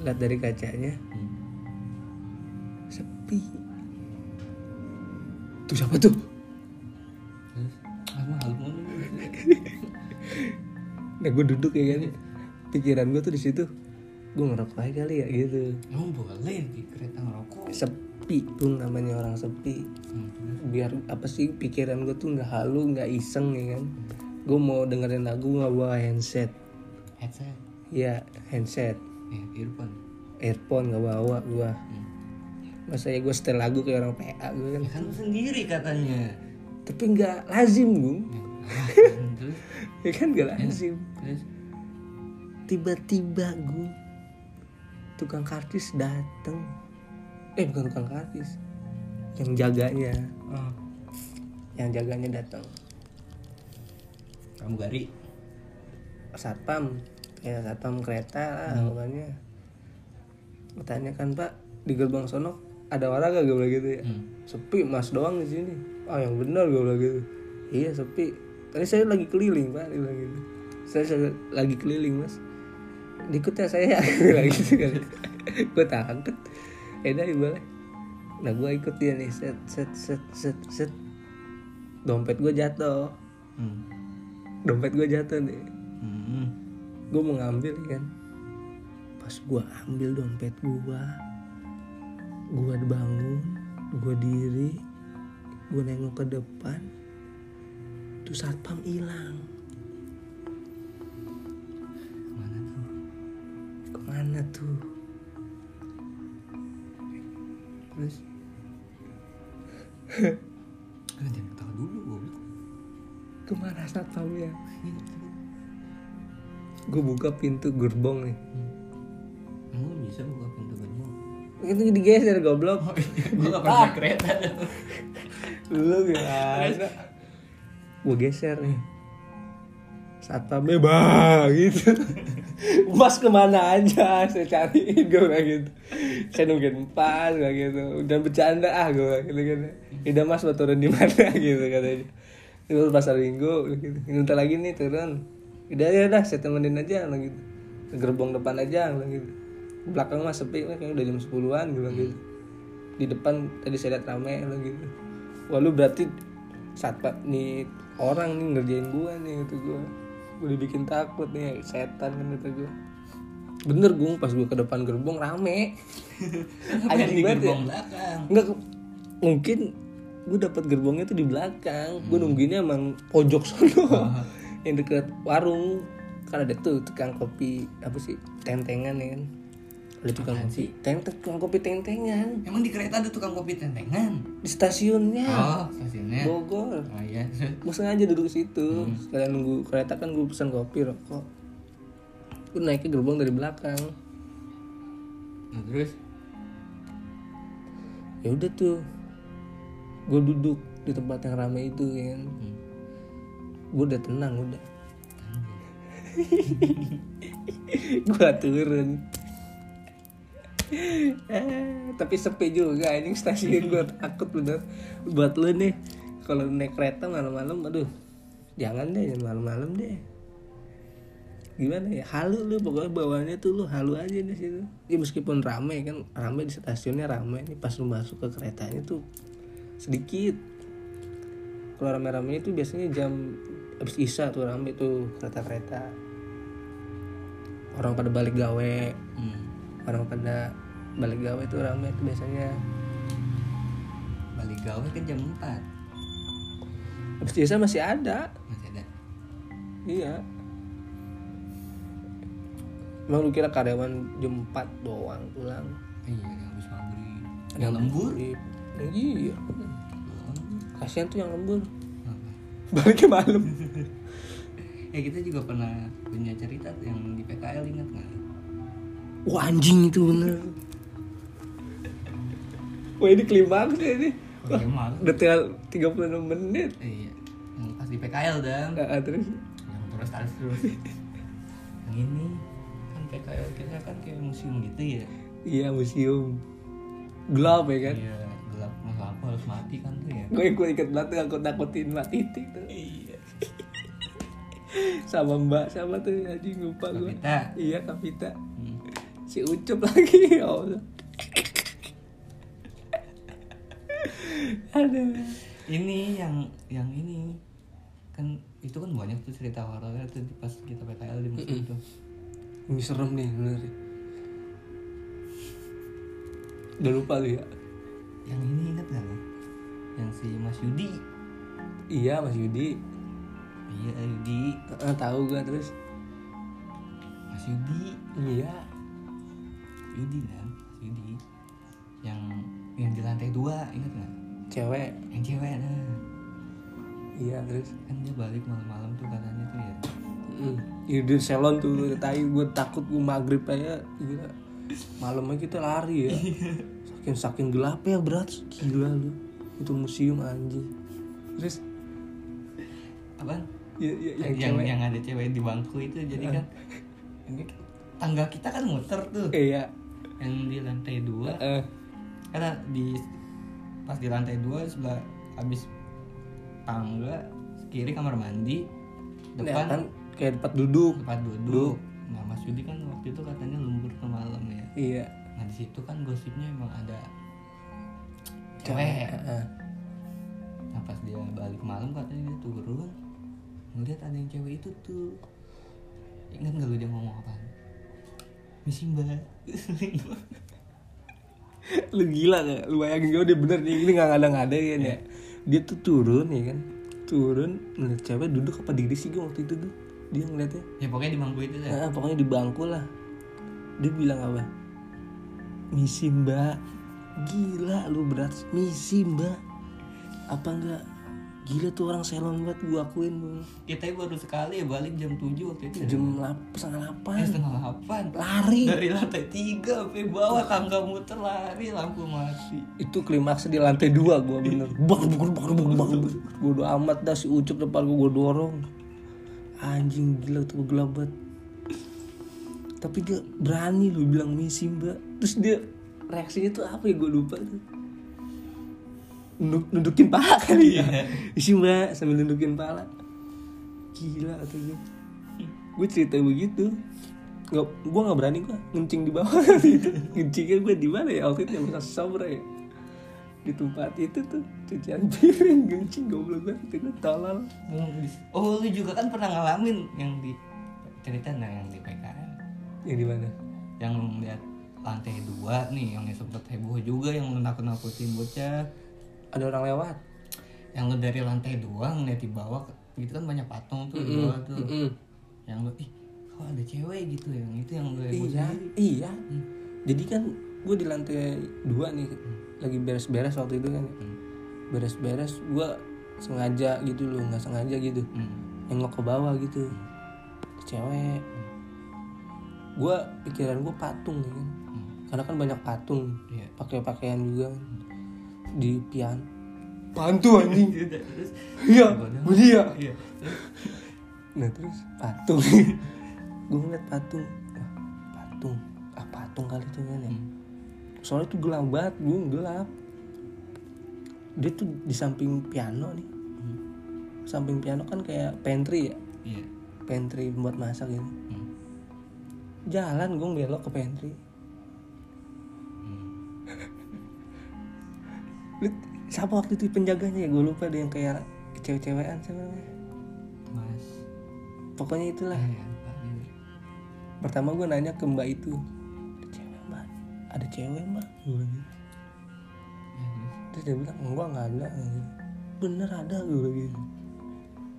Lihat dari kacanya. Hmm. sepi. Tuh siapa tuh? Ah, nah gue duduk ya kan. Pikiran gue tuh di situ gue ngerokok aja kali ya gitu. Emang boleh di kereta ngerokok? sepi tuh namanya orang sepi. Hmm, biar apa sih pikiran gue tuh nggak halu nggak iseng ya kan? Gue mau dengerin lagu nggak bawa handset. Headset? ya handset. Eh, earphone? earphone nggak bawa gue Hmm. masa ya gue setel lagu kayak orang PA gue kan? Ya kan lu sendiri katanya. tapi nggak lazim gue Ya, ya kan nggak lazim. terus, tiba-tiba gue tukang kartis dateng. Eh bukan tukang kartis. Yang jaganya. Oh, yang jaganya datang kamu gari? satpam. Ya satpam kereta lah pokoknya. Bertanya kan pak di gerbang sono ada orang gak gue bilang gitu ya. Hmm. sepi mas doang di sini. Ah yang benar gue bilang gitu. Iya sepi. Tadi saya lagi keliling pak dia bilang gitu. Saya, saya lagi keliling mas ikut ya saya. Gitu kan gue takut. Ya udah boleh. Nah gue ikut dia nih. Set set set set set. Dompet gue jatuh. Hmm. dompet gue jatuh nih. Hmm. gue mau ngambil kan? Pas gue ambil dompet gue gue bangun gue diri gue nengok ke depan tuh satpam hilang ke mana tuh? Terus? jangan ketawa dulu goblok. ke mana satpamnya? Gue buka pintu gerbong nih. Emang lu bisa buka pintu gerbong? itu digeser goblok. Gue gak pernah kereta lu gimana? Gue geser. Nih satpamnya bang gitu mas ke mana aja saya cari. Gue gitu. Saya nungguin pas gue gitu. Udah bercanda ah gue gitu kan udah mas mau turun di mana? Gitu katanya. Itu pasar minggu gitu. Bentar lagi nih turun. Udah ya dah saya temenin aja bilang gitu. Gerbong depan aja bilang gitu. Belakang mas sepi kayaknya udah jam 10-an gue bilang gitu. Di depan tadi saya lihat rame bilang gitu. Wah lu berarti satpam nih orang nih ngerjain gua nih gitu gua gue dibikin takut nih setan kan itu gua. Bener gung pas gua ke depan gerbong rame. Anjing di banget ya. gerbong belakang? Enggak mungkin gue dapat gerbongnya tuh di belakang. Gue nungguinnya emang pojok sono. Yang deket warung. Kan ada tuh tukang kopi apa sih tentengan ya kan ada tukang kopi? teng tukang kopi tentengan. Emang di kereta ada tukang kopi tentengan? di stasiunnya. Oh, stasiunnya. Bogor. Oh iya. gue sengaja duduk di situ sekalian nunggu kereta kan gue pesan kopi rokok. Gue naiknya gerbong dari belakang. Nah, terus? Ya udah tuh. Gue duduk di tempat yang ramai itu ya kan gue udah tenang udah. Gue turun Eh, tapi sepi juga anjing stasiun gue takut bener. Buat lu nih kalau naik kereta malam-malam aduh jangan deh malam-malam deh. Gimana ya? Halu lu pokoknya bawaannya tuh lu halu aja di situ. Ya meskipun rame kan rame di stasiunnya rame nih pas lu masuk ke keretanya tuh sedikit. Kalau rame-rame itu biasanya jam habis isya tuh rame tuh kereta-kereta. Orang pada balik gawe. Hmm. Orang pada balik gawe tuh rame tuh biasanya. Balik gawe kan jam 4 habis isya masih ada. Masih ada. iya. Emang lu kira karyawan jam 4 doang pulang? Iya, yang habis maghrib. Yang lembur? iya kasihan tuh yang lembur. Baliknya malam. Ya kita juga pernah punya cerita tuh yang di PKL ingat nggak? Wah anjing itu bener wah ini klimaks ya ini Oh, udah tinggal 36 menit Iya, yang pas di PKL dan Ah, terus yang terus terus terus. yang ini kan PKL kita kan kayak museum gitu ya. iya museum gelap ya kan Iya, gelap masa aku harus mati kan tuh ya. gue gue inget banget tuh aku nakutin mbak titik tuh Iya. sama mbak sama tuh anjing lupa gue Kapita. iya kapita. Si ucup lagi ya Allah aduh Ini yang yang ini kan itu kan banyak tuh cerita horornya tuh di- pas kita PKL di museum tuh. ini serem nih bener udah lupa tuh ya Yang ini ingat gak lo? Yang si Mas Yudi. iya mas Yudi Iya Yudi. Ah, tahu gue terus Mas Yudi. iya Yudi kan? Mas Yudi. Yang yang di lantai dua ingat gak? cewek Yang cewek nah. iya terus Kan dia balik malam-malam tuh katanya tuh ya. Mm. Iya di salon tuh tai gue takut gue maghrib aja gila. Malamnya kita lari ya. Saking saking gelap ya berat gila lu. Itu museum anjing. Terus Apaan? ya, ya, Yang, yang, cewek yang ada cewek di bangku itu jadi kan tangga kita kan muter tuh iya. Yang di lantai dua. Eh, karena di pas di lantai dua sebelah habis tangga kiri kamar mandi depan kan kayak tempat duduk. tempat duduk. Nah Mas Yudi kan waktu itu katanya lembur ke malam ya. Iya. nah di situ kan gosipnya emang ada cewek. Heeh. nah pas dia balik malam katanya dia turun ngeliat ada yang cewek itu tuh. Ingat nggak lu dia ngomong apa misi mbak Lu gila gak? Lu bayangin gue dia bener nih ini nggak ngada-ngadain ya. Dia tuh turun ya kan. Turun ngeliat cewek duduk apa diri sih gue waktu itu tuh. Dia ngeliatnya ya pokoknya di bangku itu ya Nah, pokoknya di bangku lah. Dia bilang apa? Misi mbak. Gila lu berat. Misi mbak. Apa enggak? Gila tuh orang salon banget gue akuin bang. kita baru sekali ya balik jam 7 waktu itu ya. Jam lap, setengah Eh, delapan. setengah delapan Lari. dari lantai tiga sampai bawah tangga muter lari lampu mati Itu klimaksnya di lantai dua gue bener. Bak bak bak bak bak. Bodo amat dah si Ucup depan gue gue dorong. Anjing gila tuh gelap banget. Tapi dia berani lu bilang misi mbak. Terus dia reaksinya tuh apa ya gue lupa tuh. Nunduk, nundukin pala kali ya. Misi mbak sambil nundukin pala. Gila tuh gue. Gue cerita begitu. Nggak, gue nggak berani gue ngencing di bawah gitu. Ngencingnya gue di mana ya waktu itu yang sobra ya di tempat itu tuh cucian piring gencing goblok banget itu gue tolol oh lu juga kan pernah ngalamin yang di cerita nah yang di PKL yang di mana yang lihat lantai dua nih yang sempet heboh juga yang nakut nakutin bocah ada orang lewat. Yang lu dari lantai dua ngeliat di bawah gitu kan banyak patung tuh di bawah tuh. Mm-mm. yang lu ih kok ada cewek gitu yang itu yang lu iya iya. Jadi kan gue di lantai dua nih lagi beres-beres waktu itu kan. Beres-beres gue sengaja gitu loh nggak sengaja gitu. Hmm. nengok ke bawah gitu. Ada cewek. Gue pikiran gue patung kan. Hmm. karena kan banyak patung Iya. pakai pakaian juga kan. Di pian pantu anjing. Iya dia iya nah terus? Patung. Gue ngeliat patung. Wah, patung. Ah patung kali itu kan ya. Hmm. soalnya tuh gelap banget gue gelap. Dia tuh di samping piano nih. Hmm. samping piano kan kayak pantry ya? Iya. Pantry buat masak gitu. Hmm. jalan gue belok ke pantry siapa waktu itu penjaganya ya? Gue lupa deh yang kayak cewek-cewekan siapa namanya mas. Pokoknya itulah. Lupa juga. pertama gue nanya ke mbak itu ada cewek mbak? Ada cewek mbak? Gue gitu. Ya, terus. dia bilang enggak nggak ada. Bener ada gue gitu.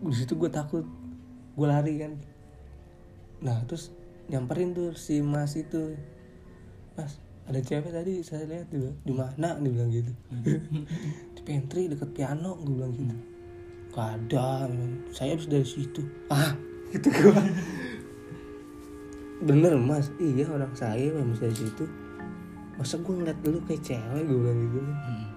Di situ gue takut. Gue lari kan. Nah terus nyamperin tuh si mas itu. Mas ada cewek tadi saya lihat. Bilang, di mana? Dia bilang gitu. Di pantry deket piano gue bilang gitu. Gak ada saya habis dari situ. Ah gitu gue bener mas. Iya orang saya habis dari situ. Masa gue ngeliat dulu kayak cewek gue bilang gitu. Hmm.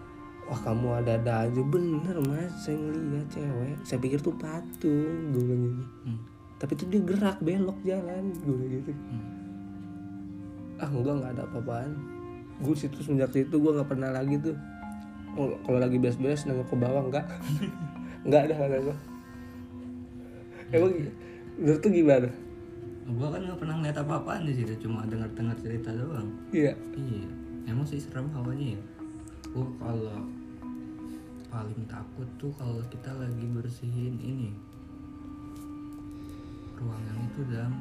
wah kamu ada-ada aja. Bener mas. Saya ngeliat cewek. Saya pikir tuh patung gue bilang gitu. Hmm. tapi tuh dia gerak belok jalan gue bilang gitu. Hmm. ah enggak nggak ada apa-apaan. Gue situ semenjak situ gue nggak pernah lagi tuh kalau lagi beres-beres nengok ke bawah enggak. Enggak ada kata gue emang menurut tuh gimana? Gua kan nggak pernah ngeliat apa-apaan di situ cuma dengar-dengar cerita doang. Iya. Iya emang sih serem hawanya ya. Gua kalau paling takut tuh kalau kita lagi bersihin ini ruangan itu dalam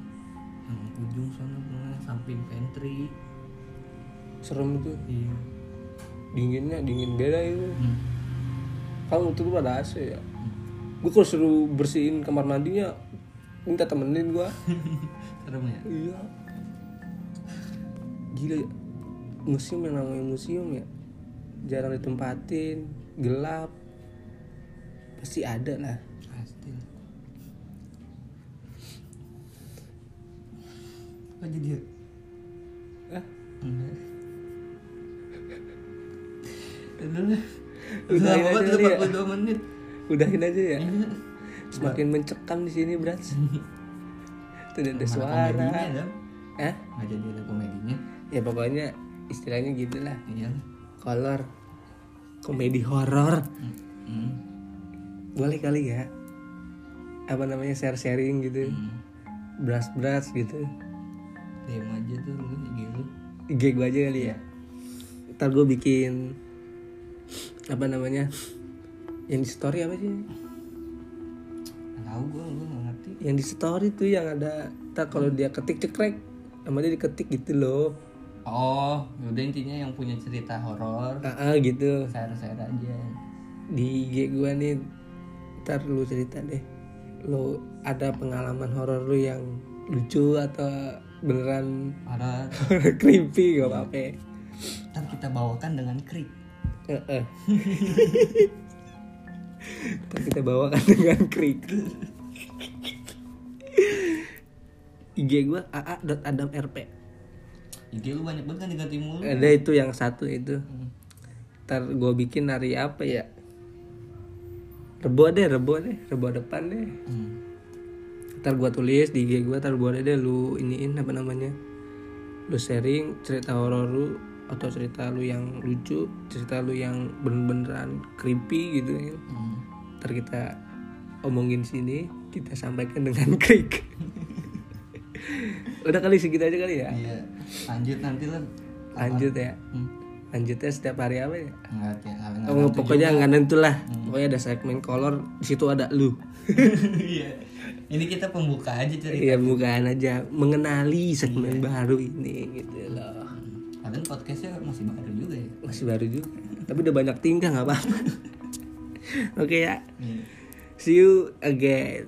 yang ujung sana samping pantry. Serem itu iya dinginnya dingin beda itu Hmm. kamu tuh pada AC ya. Gue kalau suruh bersihin kamar mandinya minta temenin gue serem ya? Iya. Gila ya. museum yang namanya museum ya. Jarang ditempatin gelap. Pasti ada lah. Pasti. Kok jadi ah enggak udah aja banget ya. udah 42 menit. Udahin aja ya. Iya. semakin mencekam di sini berat tidak ada suara. komedinya, eh nggak jadi ada komedinya. Ya pokoknya istilahnya gitulah iya. Kolor. Komedi horor. Hmm. boleh kali ya. Apa namanya share sharing gitu. Hmm. beras beras gitu. Diam aja tuh lu gitu IG gue aja kali ya. Ntar gue bikin apa namanya? Yang di story apa sih? Nggak tahu gue gue nggak ngerti. Yang di story tuh yang ada ntar kalau dia ketik cekrek sama dia diketik gitu loh. Oh udah intinya yang punya cerita horor. Ah ah, gitu. Share share aja. Di IG gue nih ntar lu cerita deh. Lu ada pengalaman horor lu yang lucu atau beneran horor. creepy gak apa-apa. Ntar kita bawakan dengan krik Heeh. Ntar kita bawakan dengan krik. IG gue aa.adamrp IG lu banyak banget kan diganti mulu Ada itu yang satu itu. Hmm. Ntar gue bikin hari apa ya? Rebo deh, rebo deh, rebo depan deh. Hmm. Ntar gue tulis di IG gue, ntar gue deh lu iniin apa namanya? Lu sharing cerita horor lu Atau cerita lu yang lucu Cerita lu yang bener-beneran creepy gitu kan Hmm. ntar kita omongin sini kita sampaikan dengan krik. Udah kali segitu aja kali ya? Iya. Lanjut nanti lah. Lanjut ya? Hmm. lanjutnya setiap hari apa ya? Nggak ya nggak oh, pokoknya nggak nentu lah. Hmm. pokoknya ada segmen kolor di situ ada lu. Iya. Ini kita pembuka aja cerita. Iya bukan aja. Mengenali segmen baru ini gitu loh Padahal podcastnya masih baru juga ya. Masih baru juga. Tapi udah banyak tingkah nggak apa oke ya. Nih. see you again.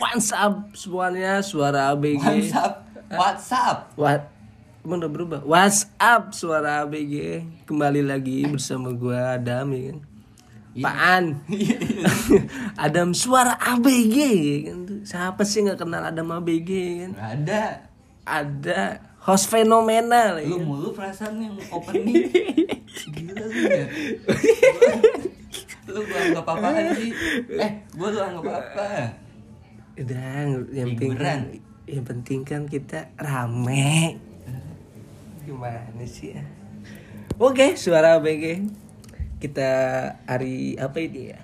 What's up semuanya? Suara ABG WhatsApp, WhatsApp. What? Emang udah berubah? What's up suara ABG Kembali lagi bersama gua Adam ya kan? Apaan? Adam suara ABG ya kan Siapa sih nggak kenal Adam ABG kan Gak ada. Ada host fenomenal Lu kan? mulu perasaan yang opening. Gila lu ya. lu gua anggap apaan sih? Eh, gua lu anggap apa? Udah yang penting kan. Yang penting kan kita rame Gimana sih ya Oke suara ABG Kita hari apa ini ya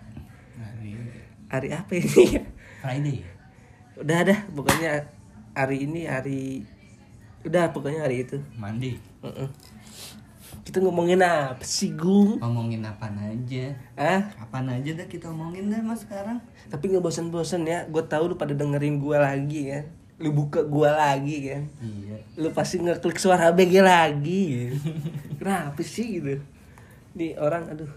Hari Hari apa ini ya Friday. Udah ada pokoknya hari ini hari udah pokoknya hari itu Monday. Mm-mm. kita ngomongin apa sih gung Ngomongin apa aja. ah Apaan aja dah kita omongin dah mas sekarang. tapi nggak bosan-bosan ya gue tahu lu pada dengerin gue lagi kan lu buka gue lagi kan Iya. lu pasti ngeklik suara BG lagi gitu. kenapa sih gitu nih orang aduh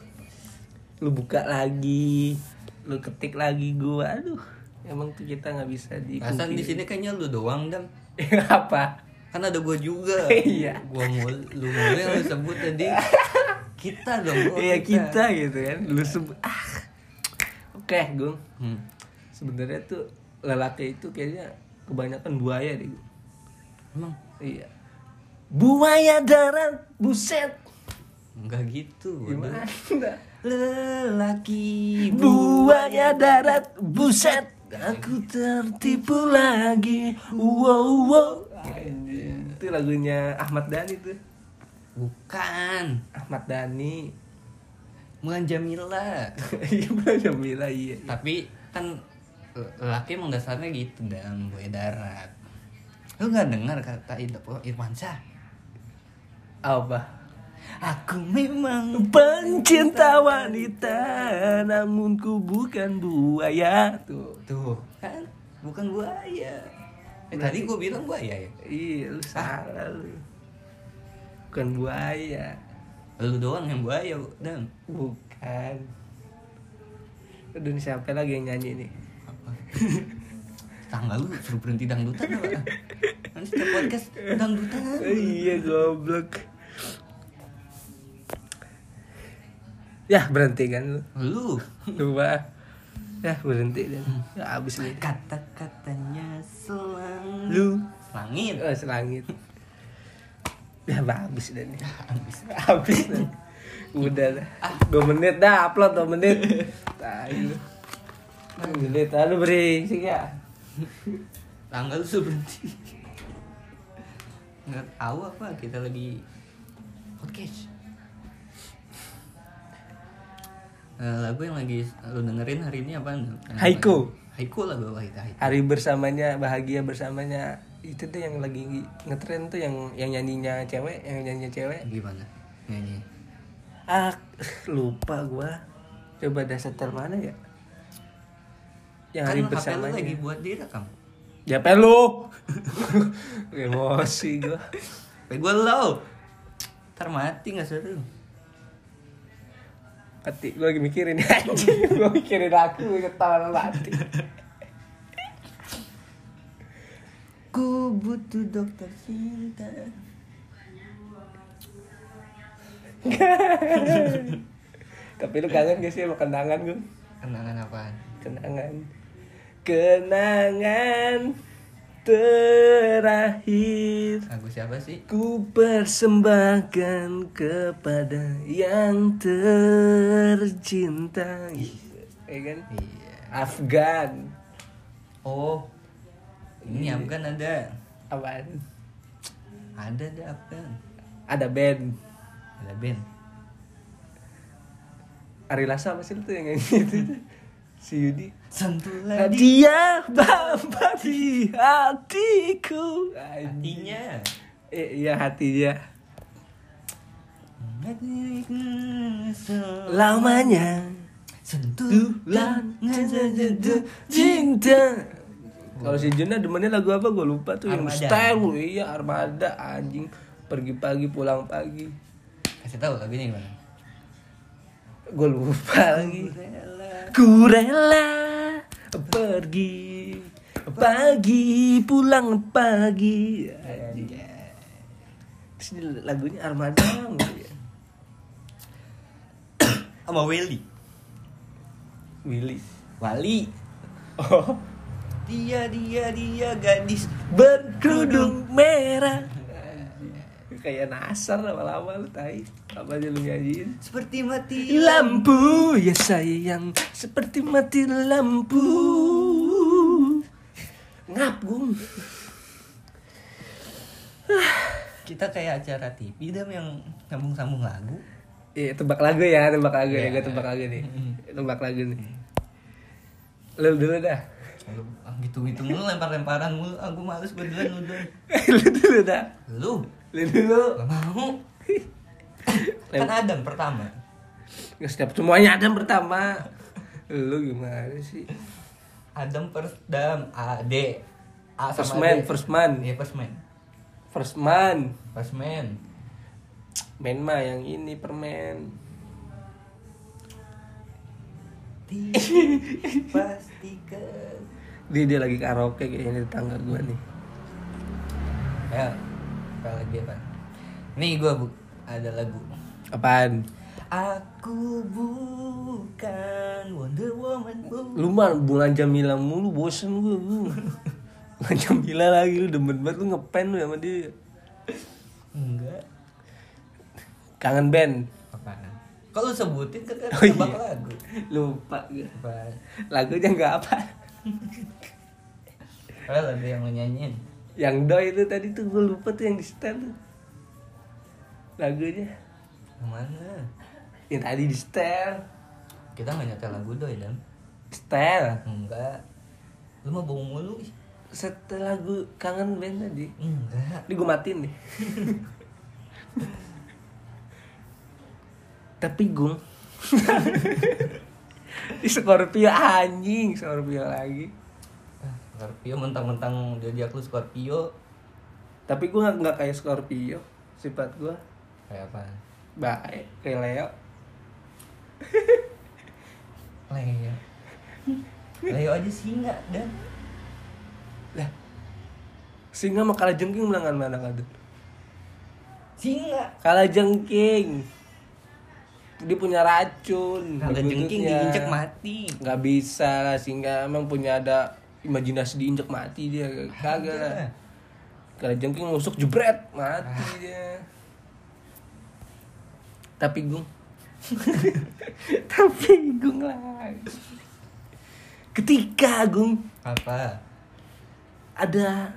lu buka lagi lu ketik lagi gue aduh emang tuh kita nggak bisa di Perasaan di sini kayaknya lu doang dam. apa Kan ada gua juga. Iya. Gua mul, lu mulu yang lu sebut tadi. Kita dong. gua Iya kita gitu kan lu sebut ah oke gung Hmm. sebenarnya tuh lelaki itu kayaknya kebanyakan buaya deh Gung. Emang iya buaya darat buset enggak gitu. gimana Lelaki buaya darat buset aku tertipu lagi wow wow itu lagunya Ahmad Dhani tuh Bukan. Ahmad Dhani Mulan Jamila. iya Mbak Jamila iya Tapi kan lelaki emang dasarnya gitu dan buaya darat. Lu nggak dengar kata Ir- Irwansyah? apa Aku memang Pencinta wanita Namun ku bukan buaya Tuh tuh kan bukan buaya. Eh, tadi gua bilang buaya ya. Iya lu salah lu Bukan buaya Lu doang yang buaya, dan Bukan Aduh ini siapa lagi yang nyanyi nih apa? Tangga lu suruh berhenti dangdutan apa? Nanti podcast dangdutan. Iya goblok Ya berhenti kan. Lu. Lu Lupa. Ya berhenti dan Ya abis nih kata-katanya selang Lu. Langit. Oh selangit. Ya habis dan nih. Habis. Habis dan Udah dah Dua menit dah upload dua menit. Tai lu. Dua menit Aduh berisik ya. Tangga lu suruh berhenti. Nggak tahu apa kita lagi podcast. Eh, lagu yang lagi lu dengerin hari ini apa? Haiku. Haiku lagu apa itu? Haiku. Hari bersamanya Bahagia bersamanya Itu tuh yang lagi ngetren tuh Yang yang nyanyinya cewek Yang nyanyinya cewek Gimana? Nyanyi. Ah lupa gua Coba dah setel mana ya Yang hari Kan lu bersamanya lagi buat direkam. Ya lu Emosi gua gue low. Ntar mati gak seru. Mati, gue lagi mikirin anjing Gue mikirin aku, gue ketawa mati Ku butuh dokter cinta. Tapi lu kangen gak sih sama kenangan gue? Kenangan apaan? Kenangan Kenangan terakhir Lagu siapa sih? Ku persembahkan kepada yang tercinta Ya kan? Iya. Afgan Oh. Ini Afgan ada. Apaan? Ada ada Afgan. Ada band Ada band. Ari Lasso apa sih itu yang itu? Si Yudi Sentuhlah di Dia bapak di hatiku. Hatinya. Eh, iya hatinya Lamanya. Sentuhlah cinta. Kalau si Juna demennya lagu apa? Gue lupa tuh yang style. Iya Armada anjing. Pergi pagi pulang pagi. Kasih tahu lagunya gimana? Gue lupa lagi. Ku rela pergi pagi pulang pagi. Anjay. Terus ini lagunya Armada ya. sama Willy. Willy. Wali. Oh. Dia dia dia gadis berkerudung merah. Kayak nasar lama-lama lu tai apa aja lu nyanyiin? Seperti mati lampu. ya sayang. Seperti mati lampu. Ngap kita kayak acara TV dam yang sambung-sambung lagu. Iya tebak lagu ya tebak lagu ya Iya. gue tebak lagu nih. Tebak lagu nih. Lu dulu dah. Lu ah, gitu-gitu mulu lempar-lemparan mulu. Aku males gue duluan udah. Lu dulu dah. Lu. Lu dulu. Gak mau kan Adam pertama. Nggak setiap semuanya ada yang pertama. Lu gimana sih? Adam first dam A D A first sama man D. first man. Iya first man. First man. First man. Main mah yang ini permen. Pastikan dia dia lagi karaoke kayaknya di tetangga gua nih. Ya apa lagi apa? Nih gue bu ada lagu. Apaan? Aku bukan Wonder Woman bu. Lu mah bulan Jamila mulu bosen gua lu. Bulan Jamila lagi lu demen banget lu ngepen lu sama dia. Enggak. Kangen band? Apaan? Kalau sebutin kan kan Oh, iya. lagu? Lupa gua. Apaan? Lagunya nggak apa. Padahal ada yang mau nyanyiin. Yang doi itu tadi tuh gue lupa tuh yang di setel tuh lagunya. Mana yang tadi di setel. Kita nggak nyetel lagu doi dan setel? Enggak. Lu mah bohong mulu setel lagu kangen band tadi. Enggak. Ini gue matiin nih. Tapi gung. Di Scorpio anjing. Scorpio lagi. Ah, Scorpio mentang-mentang dia lu Scorpio. Tapi gue nggak kayak Scorpio sifat gue kayak apa? Baik kayak Leo. Leo. Leo aja singa dan. Lah. Singa mah kalah jengking melangan mana kan singa. Kalah jengking. Dia punya racun. Ada jengking diinjek mati. Nggak bisa lah singa emang punya ada imajinasi diinjek mati dia. Kagak lah. Ada. kalau jengking nusuk jebret mati dia tapi gung. Tapi gung lagi ketika gung. Apa? Ada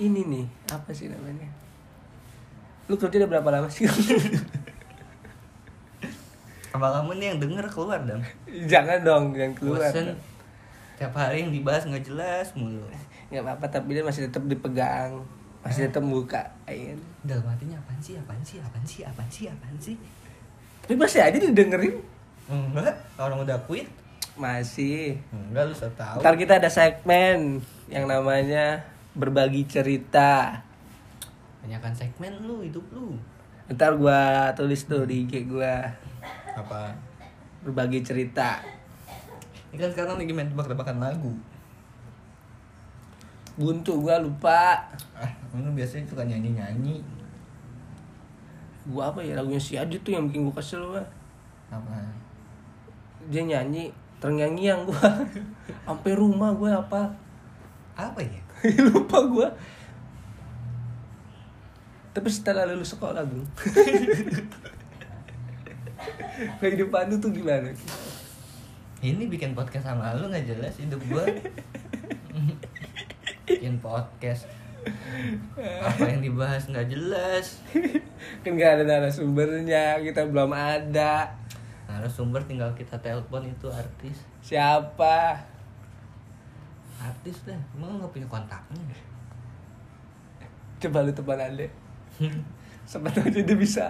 ini nih apa sih namanya? Lu kerja udah berapa lama sih apa kamu nih yang denger keluar dan jangan dong jangan keluar bosen. Tiap hari yang dibahas nggak jelas mulu. Nggak apa-apa tapi dia masih tetap dipegang masih tetap buka ain. Dalam hatinya apaan sih apaan sih apaan sih apaan sih apaan sih? Tapi masih aja didengerin. Enggak orang udah quit. Masih. Enggak lu tau. Ntar kita ada segmen yang namanya berbagi cerita. Banyakan segmen lu hidup lu. Ntar gua tulis tuh di IG gua. Apa? Berbagi cerita. Ini kan sekarang lagi main tebak-tebakan lagu buntu gua lupa. Ah lu biasanya suka nyanyi nyanyi gua apa ya lagunya si Adit tuh yang bikin gua kesel gua apa? Dia nyanyi terngiang-ngiang gua. Sampai rumah gua apa. Apa ya? Lupa gua. Tapi setelah lulus sekolah gue kehidupan lu tuh gimana? Ini bikin podcast sama lu nggak jelas hidup gua bikin podcast. Apa yang dibahas nggak jelas. Kan gak ada narasumbernya kita belum ada. Narasumber tinggal kita telepon itu artis. Siapa? Artis dah emang nggak punya kontaknya? Coba lu tebanan deh siapa tahu aja dia bisa.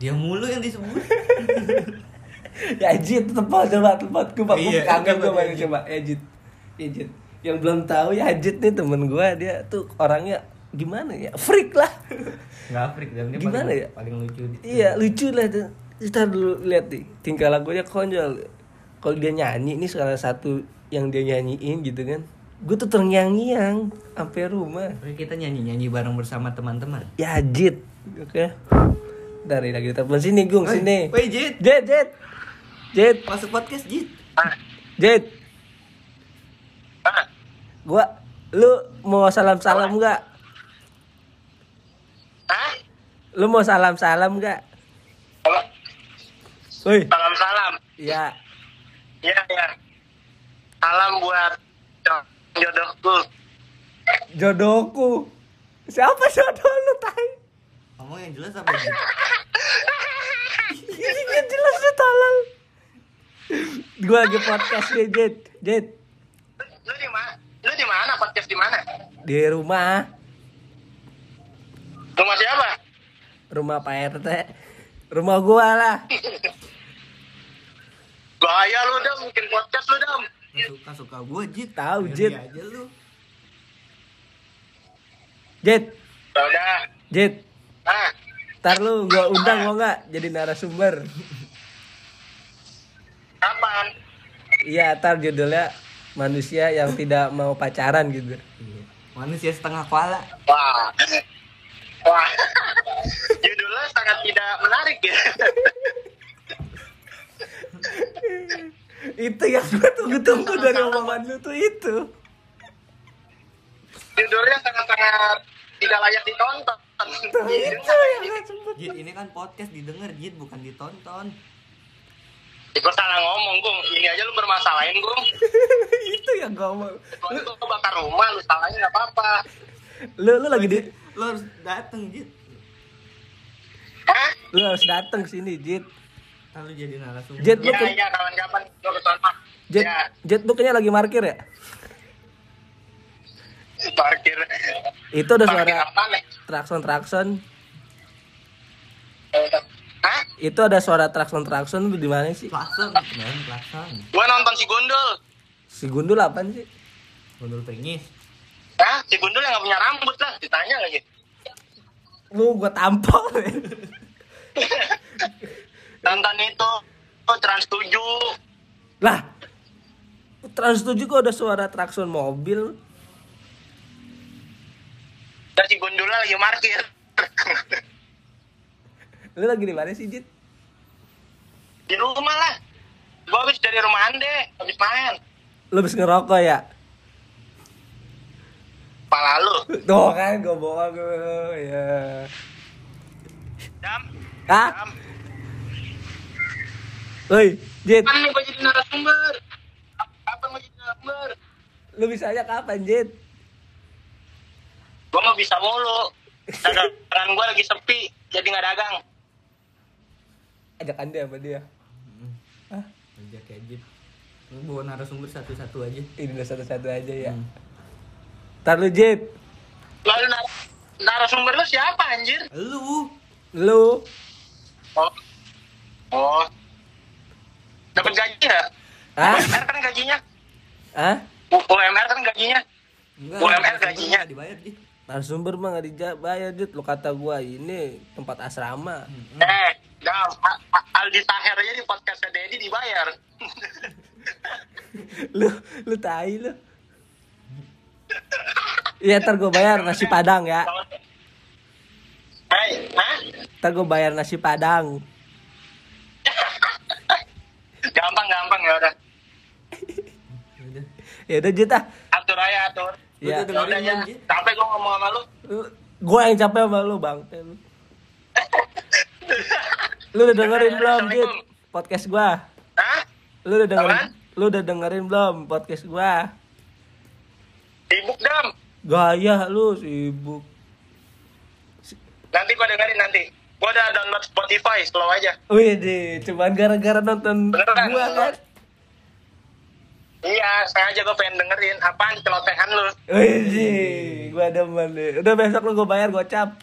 Dia mulu yang disebut. Ya Jit telepon coba telepon. Gue Iya, kangen coba gue Jit. coba. Ya Jit. Ya Jit yang belum tahu ya Jit nih temen gue dia tuh orangnya gimana ya? Freak lah. Nggak freak dan dia Gimana paling, ya? paling lucu. Di- iya lucu lah tuh. Kita dulu lihat nih tingkah lakunya konyol. Kalau dia nyanyi ini salah satu yang dia nyanyiin gitu kan. Gue tuh terngiang-ngiang sampai rumah. Oke, kita nyanyi nyanyi bareng bersama teman-teman. Ya jit. Oke. Dari lagi telepon sini gung sini. Woi Jit. Jet jet jet masuk podcast Jit. Jet gua lu mau salam salam nggak Hah? lu mau salam salam nggak Woi, Salam salam. ya Iya ya. Salam buat jodohku. jodohku. Siapa jodoh lu tai? ngomong yang jelas apa Ini kan jelas lu tolol. Gua lagi podcast nih, Jet. Jet, Lu di mana? Lu di mana? Podcast di mana? Di rumah, Rumah siapa? rumah Pak RT. Rumah gua lah. Bahaya lu dam, bikin podcast lu dam. suka suka gue Jit Tahu, Jit. aja lu Jet, Ya udah. Jet. Nah, Ntar lu gua undang mau nggak jadi narasumber? kapan? Iya, ntar judulnya manusia yang tidak mau pacaran gitu. Manusia setengah kepala Wah. Wah. Judulnya sangat tidak menarik ya. itu yang gua tunggu-tunggu dari omongan lu tuh itu. Judulnya sangat-sangat tidak layak ditonton. Tuh, itu. Jit ini kan podcast didengar Jit bukan ditonton Gue salah ngomong, Gung. Ini aja lu bermasalahin, Gung. itu yang gua mau. Lu bakar rumah, lu salahin nggak apa-apa. Lu lu lagi di lo harus dateng Jit Hah? lu harus datang sini, Jit. Ntar lu jadi narasumber Jit, lu Iya, ke- iya, kawan-kawan. Lu ke sana. Jet, Ya, Jet lu kayaknya lagi parkir ya? parkir. Itu ada Parkir suara apa nih? trakson trakson. Hah? Itu ada suara trakson lu di mana sih? klakson kan klakson Gua nonton si Gundul. Si Gundul apaan sih? Gundul pringis Hah? Si Gundul yang gak punya rambut lah. Ditanya lagi. Lu gua tampol. Nonton itu. Oh, Trans 7. lah. Trans 7 kok ada suara trakson mobil. Dan si Gundul lagi parkir. Lu lagi di mana sih, Jit? di rumah lah. Gua habis dari rumah Ande. Habis main. Lu habis ngerokok ya? Pala lu. Tuh kan gua bohong gua. Ya. Dam. Hah? Dam. Woi, Jit. Kapan gua jadi narasumber? Kapan gua jadi narasumber? Lu bisanya kapan, Jit? Gua mau bisa mulu. Dagangan gua lagi sepi. Jadi nggak dagang. Ajak Anda sama dia. Hah? kerja kayak Jit lu bawa narasumber satu-satu aja Ini udah satu-satu aja ya. Hmm. Ntar lu, Jit. Lalu nar- narasumber lu siapa anjir? lu Lu. Oh. Oh. Dapat gaji nggak? Hah? UMR kan gajinya. Hah? UMR kan gajinya. enggak UMR gajinya. dibayar Jit Narasumber mah gak dibayar, Jit. Lu kata gua ini tempat asrama. Eh, Dam, Aldi Taher aja di podcastnya Dedi dibayar. lu lu tai lu. Iya, ntar gua bayar nasi padang ya. Hai? Ntar gua bayar nasi padang. Gampang, gampang ya udah. Ya udah, Jit ah. Atur aja, atur. Ya. Udah Ya ya. Capek gua ngomong sama lu. Gua yang capek sama lu, Bang. Lu. Lu udah dengerin belum, Jit? Podcast gua. Hah? Lu udah dengerin Apaan? Lu udah dengerin belum podcast gua? Sibuk, Dam. Gaya lu sibuk. Nanti gua dengerin nanti. Gua udah download Spotify, slow aja. Wih deh, cuman gara-gara nonton Beneran? gua kan. Iya, sengaja gua pengen dengerin. Apaan celotehan lu? Wih gua demen deh. Udah besok lu gua bayar gocap.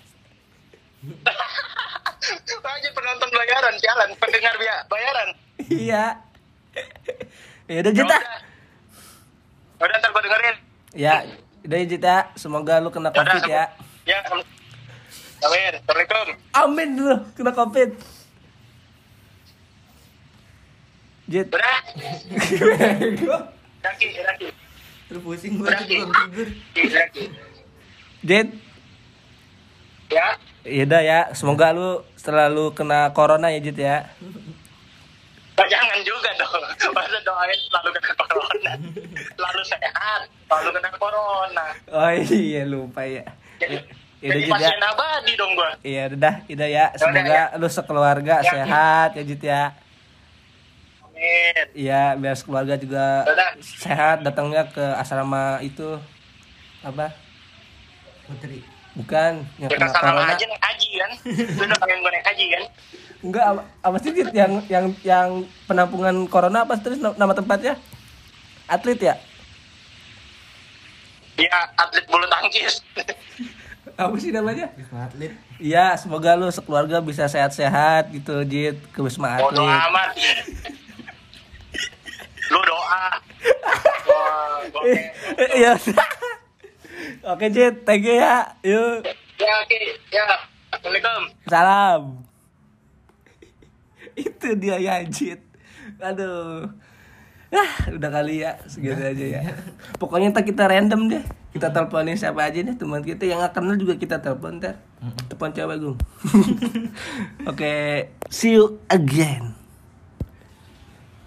aja penonton bayaran, jalan. Pendengar biaya bayaran. Iya. ya udah Jita. Udah, udah ntar gua dengerin. Ya, udah Jita. Semoga lu kena Yaudah, covid ya. Ya. Amin. Assalamualaikum. Amin dulu kena covid. Jet. Bego. Raki, Raki. Terus pusing gue belum tidur. Raki. Jet. Ya. Yaudah ya, semoga lu setelah lu kena corona ya Jet ya. Nah, jangan juga dong. Masa doain selalu kena corona. Selalu sehat. Selalu kena corona. Oh iya lupa ya. Jadi, Yaudah jadi Jet ya. pasien abadi dong gua. Iya udah, udah ya. Semoga lu sekeluarga Ya. sehat ya Jet ya. Amin. Iya, biar keluarga juga Udah. sehat datangnya ke asrama itu apa? Putri. Bukan yang Ya kena kan corona. aja naik haji kan. Lu udah pengen gue naik haji kan. Enggak, apa, apa sih Dit? yang yang yang penampungan corona apa terus na- nama tempatnya? Atlet ya? Ya atlet bulu tangkis. Apa sih namanya? Wisma Atlet. Iya, semoga lu sekeluarga bisa sehat-sehat gitu, Jit, ke Wisma Bodo Atlet. amat. Lu doa. Kayak- Iya. Oke, Jit, thank you ya. Yuk. Ya oke. Ya. Assalamualaikum. Salam. Itu dia ya, Jit. Aduh. Ah, udah kali ya, segitu aja ya. Pokoknya ntar kita random deh. Kita teleponin siapa aja deh teman kita yang gak kenal juga kita telepon ntar. Telepon cewek gue. Oke, see you again.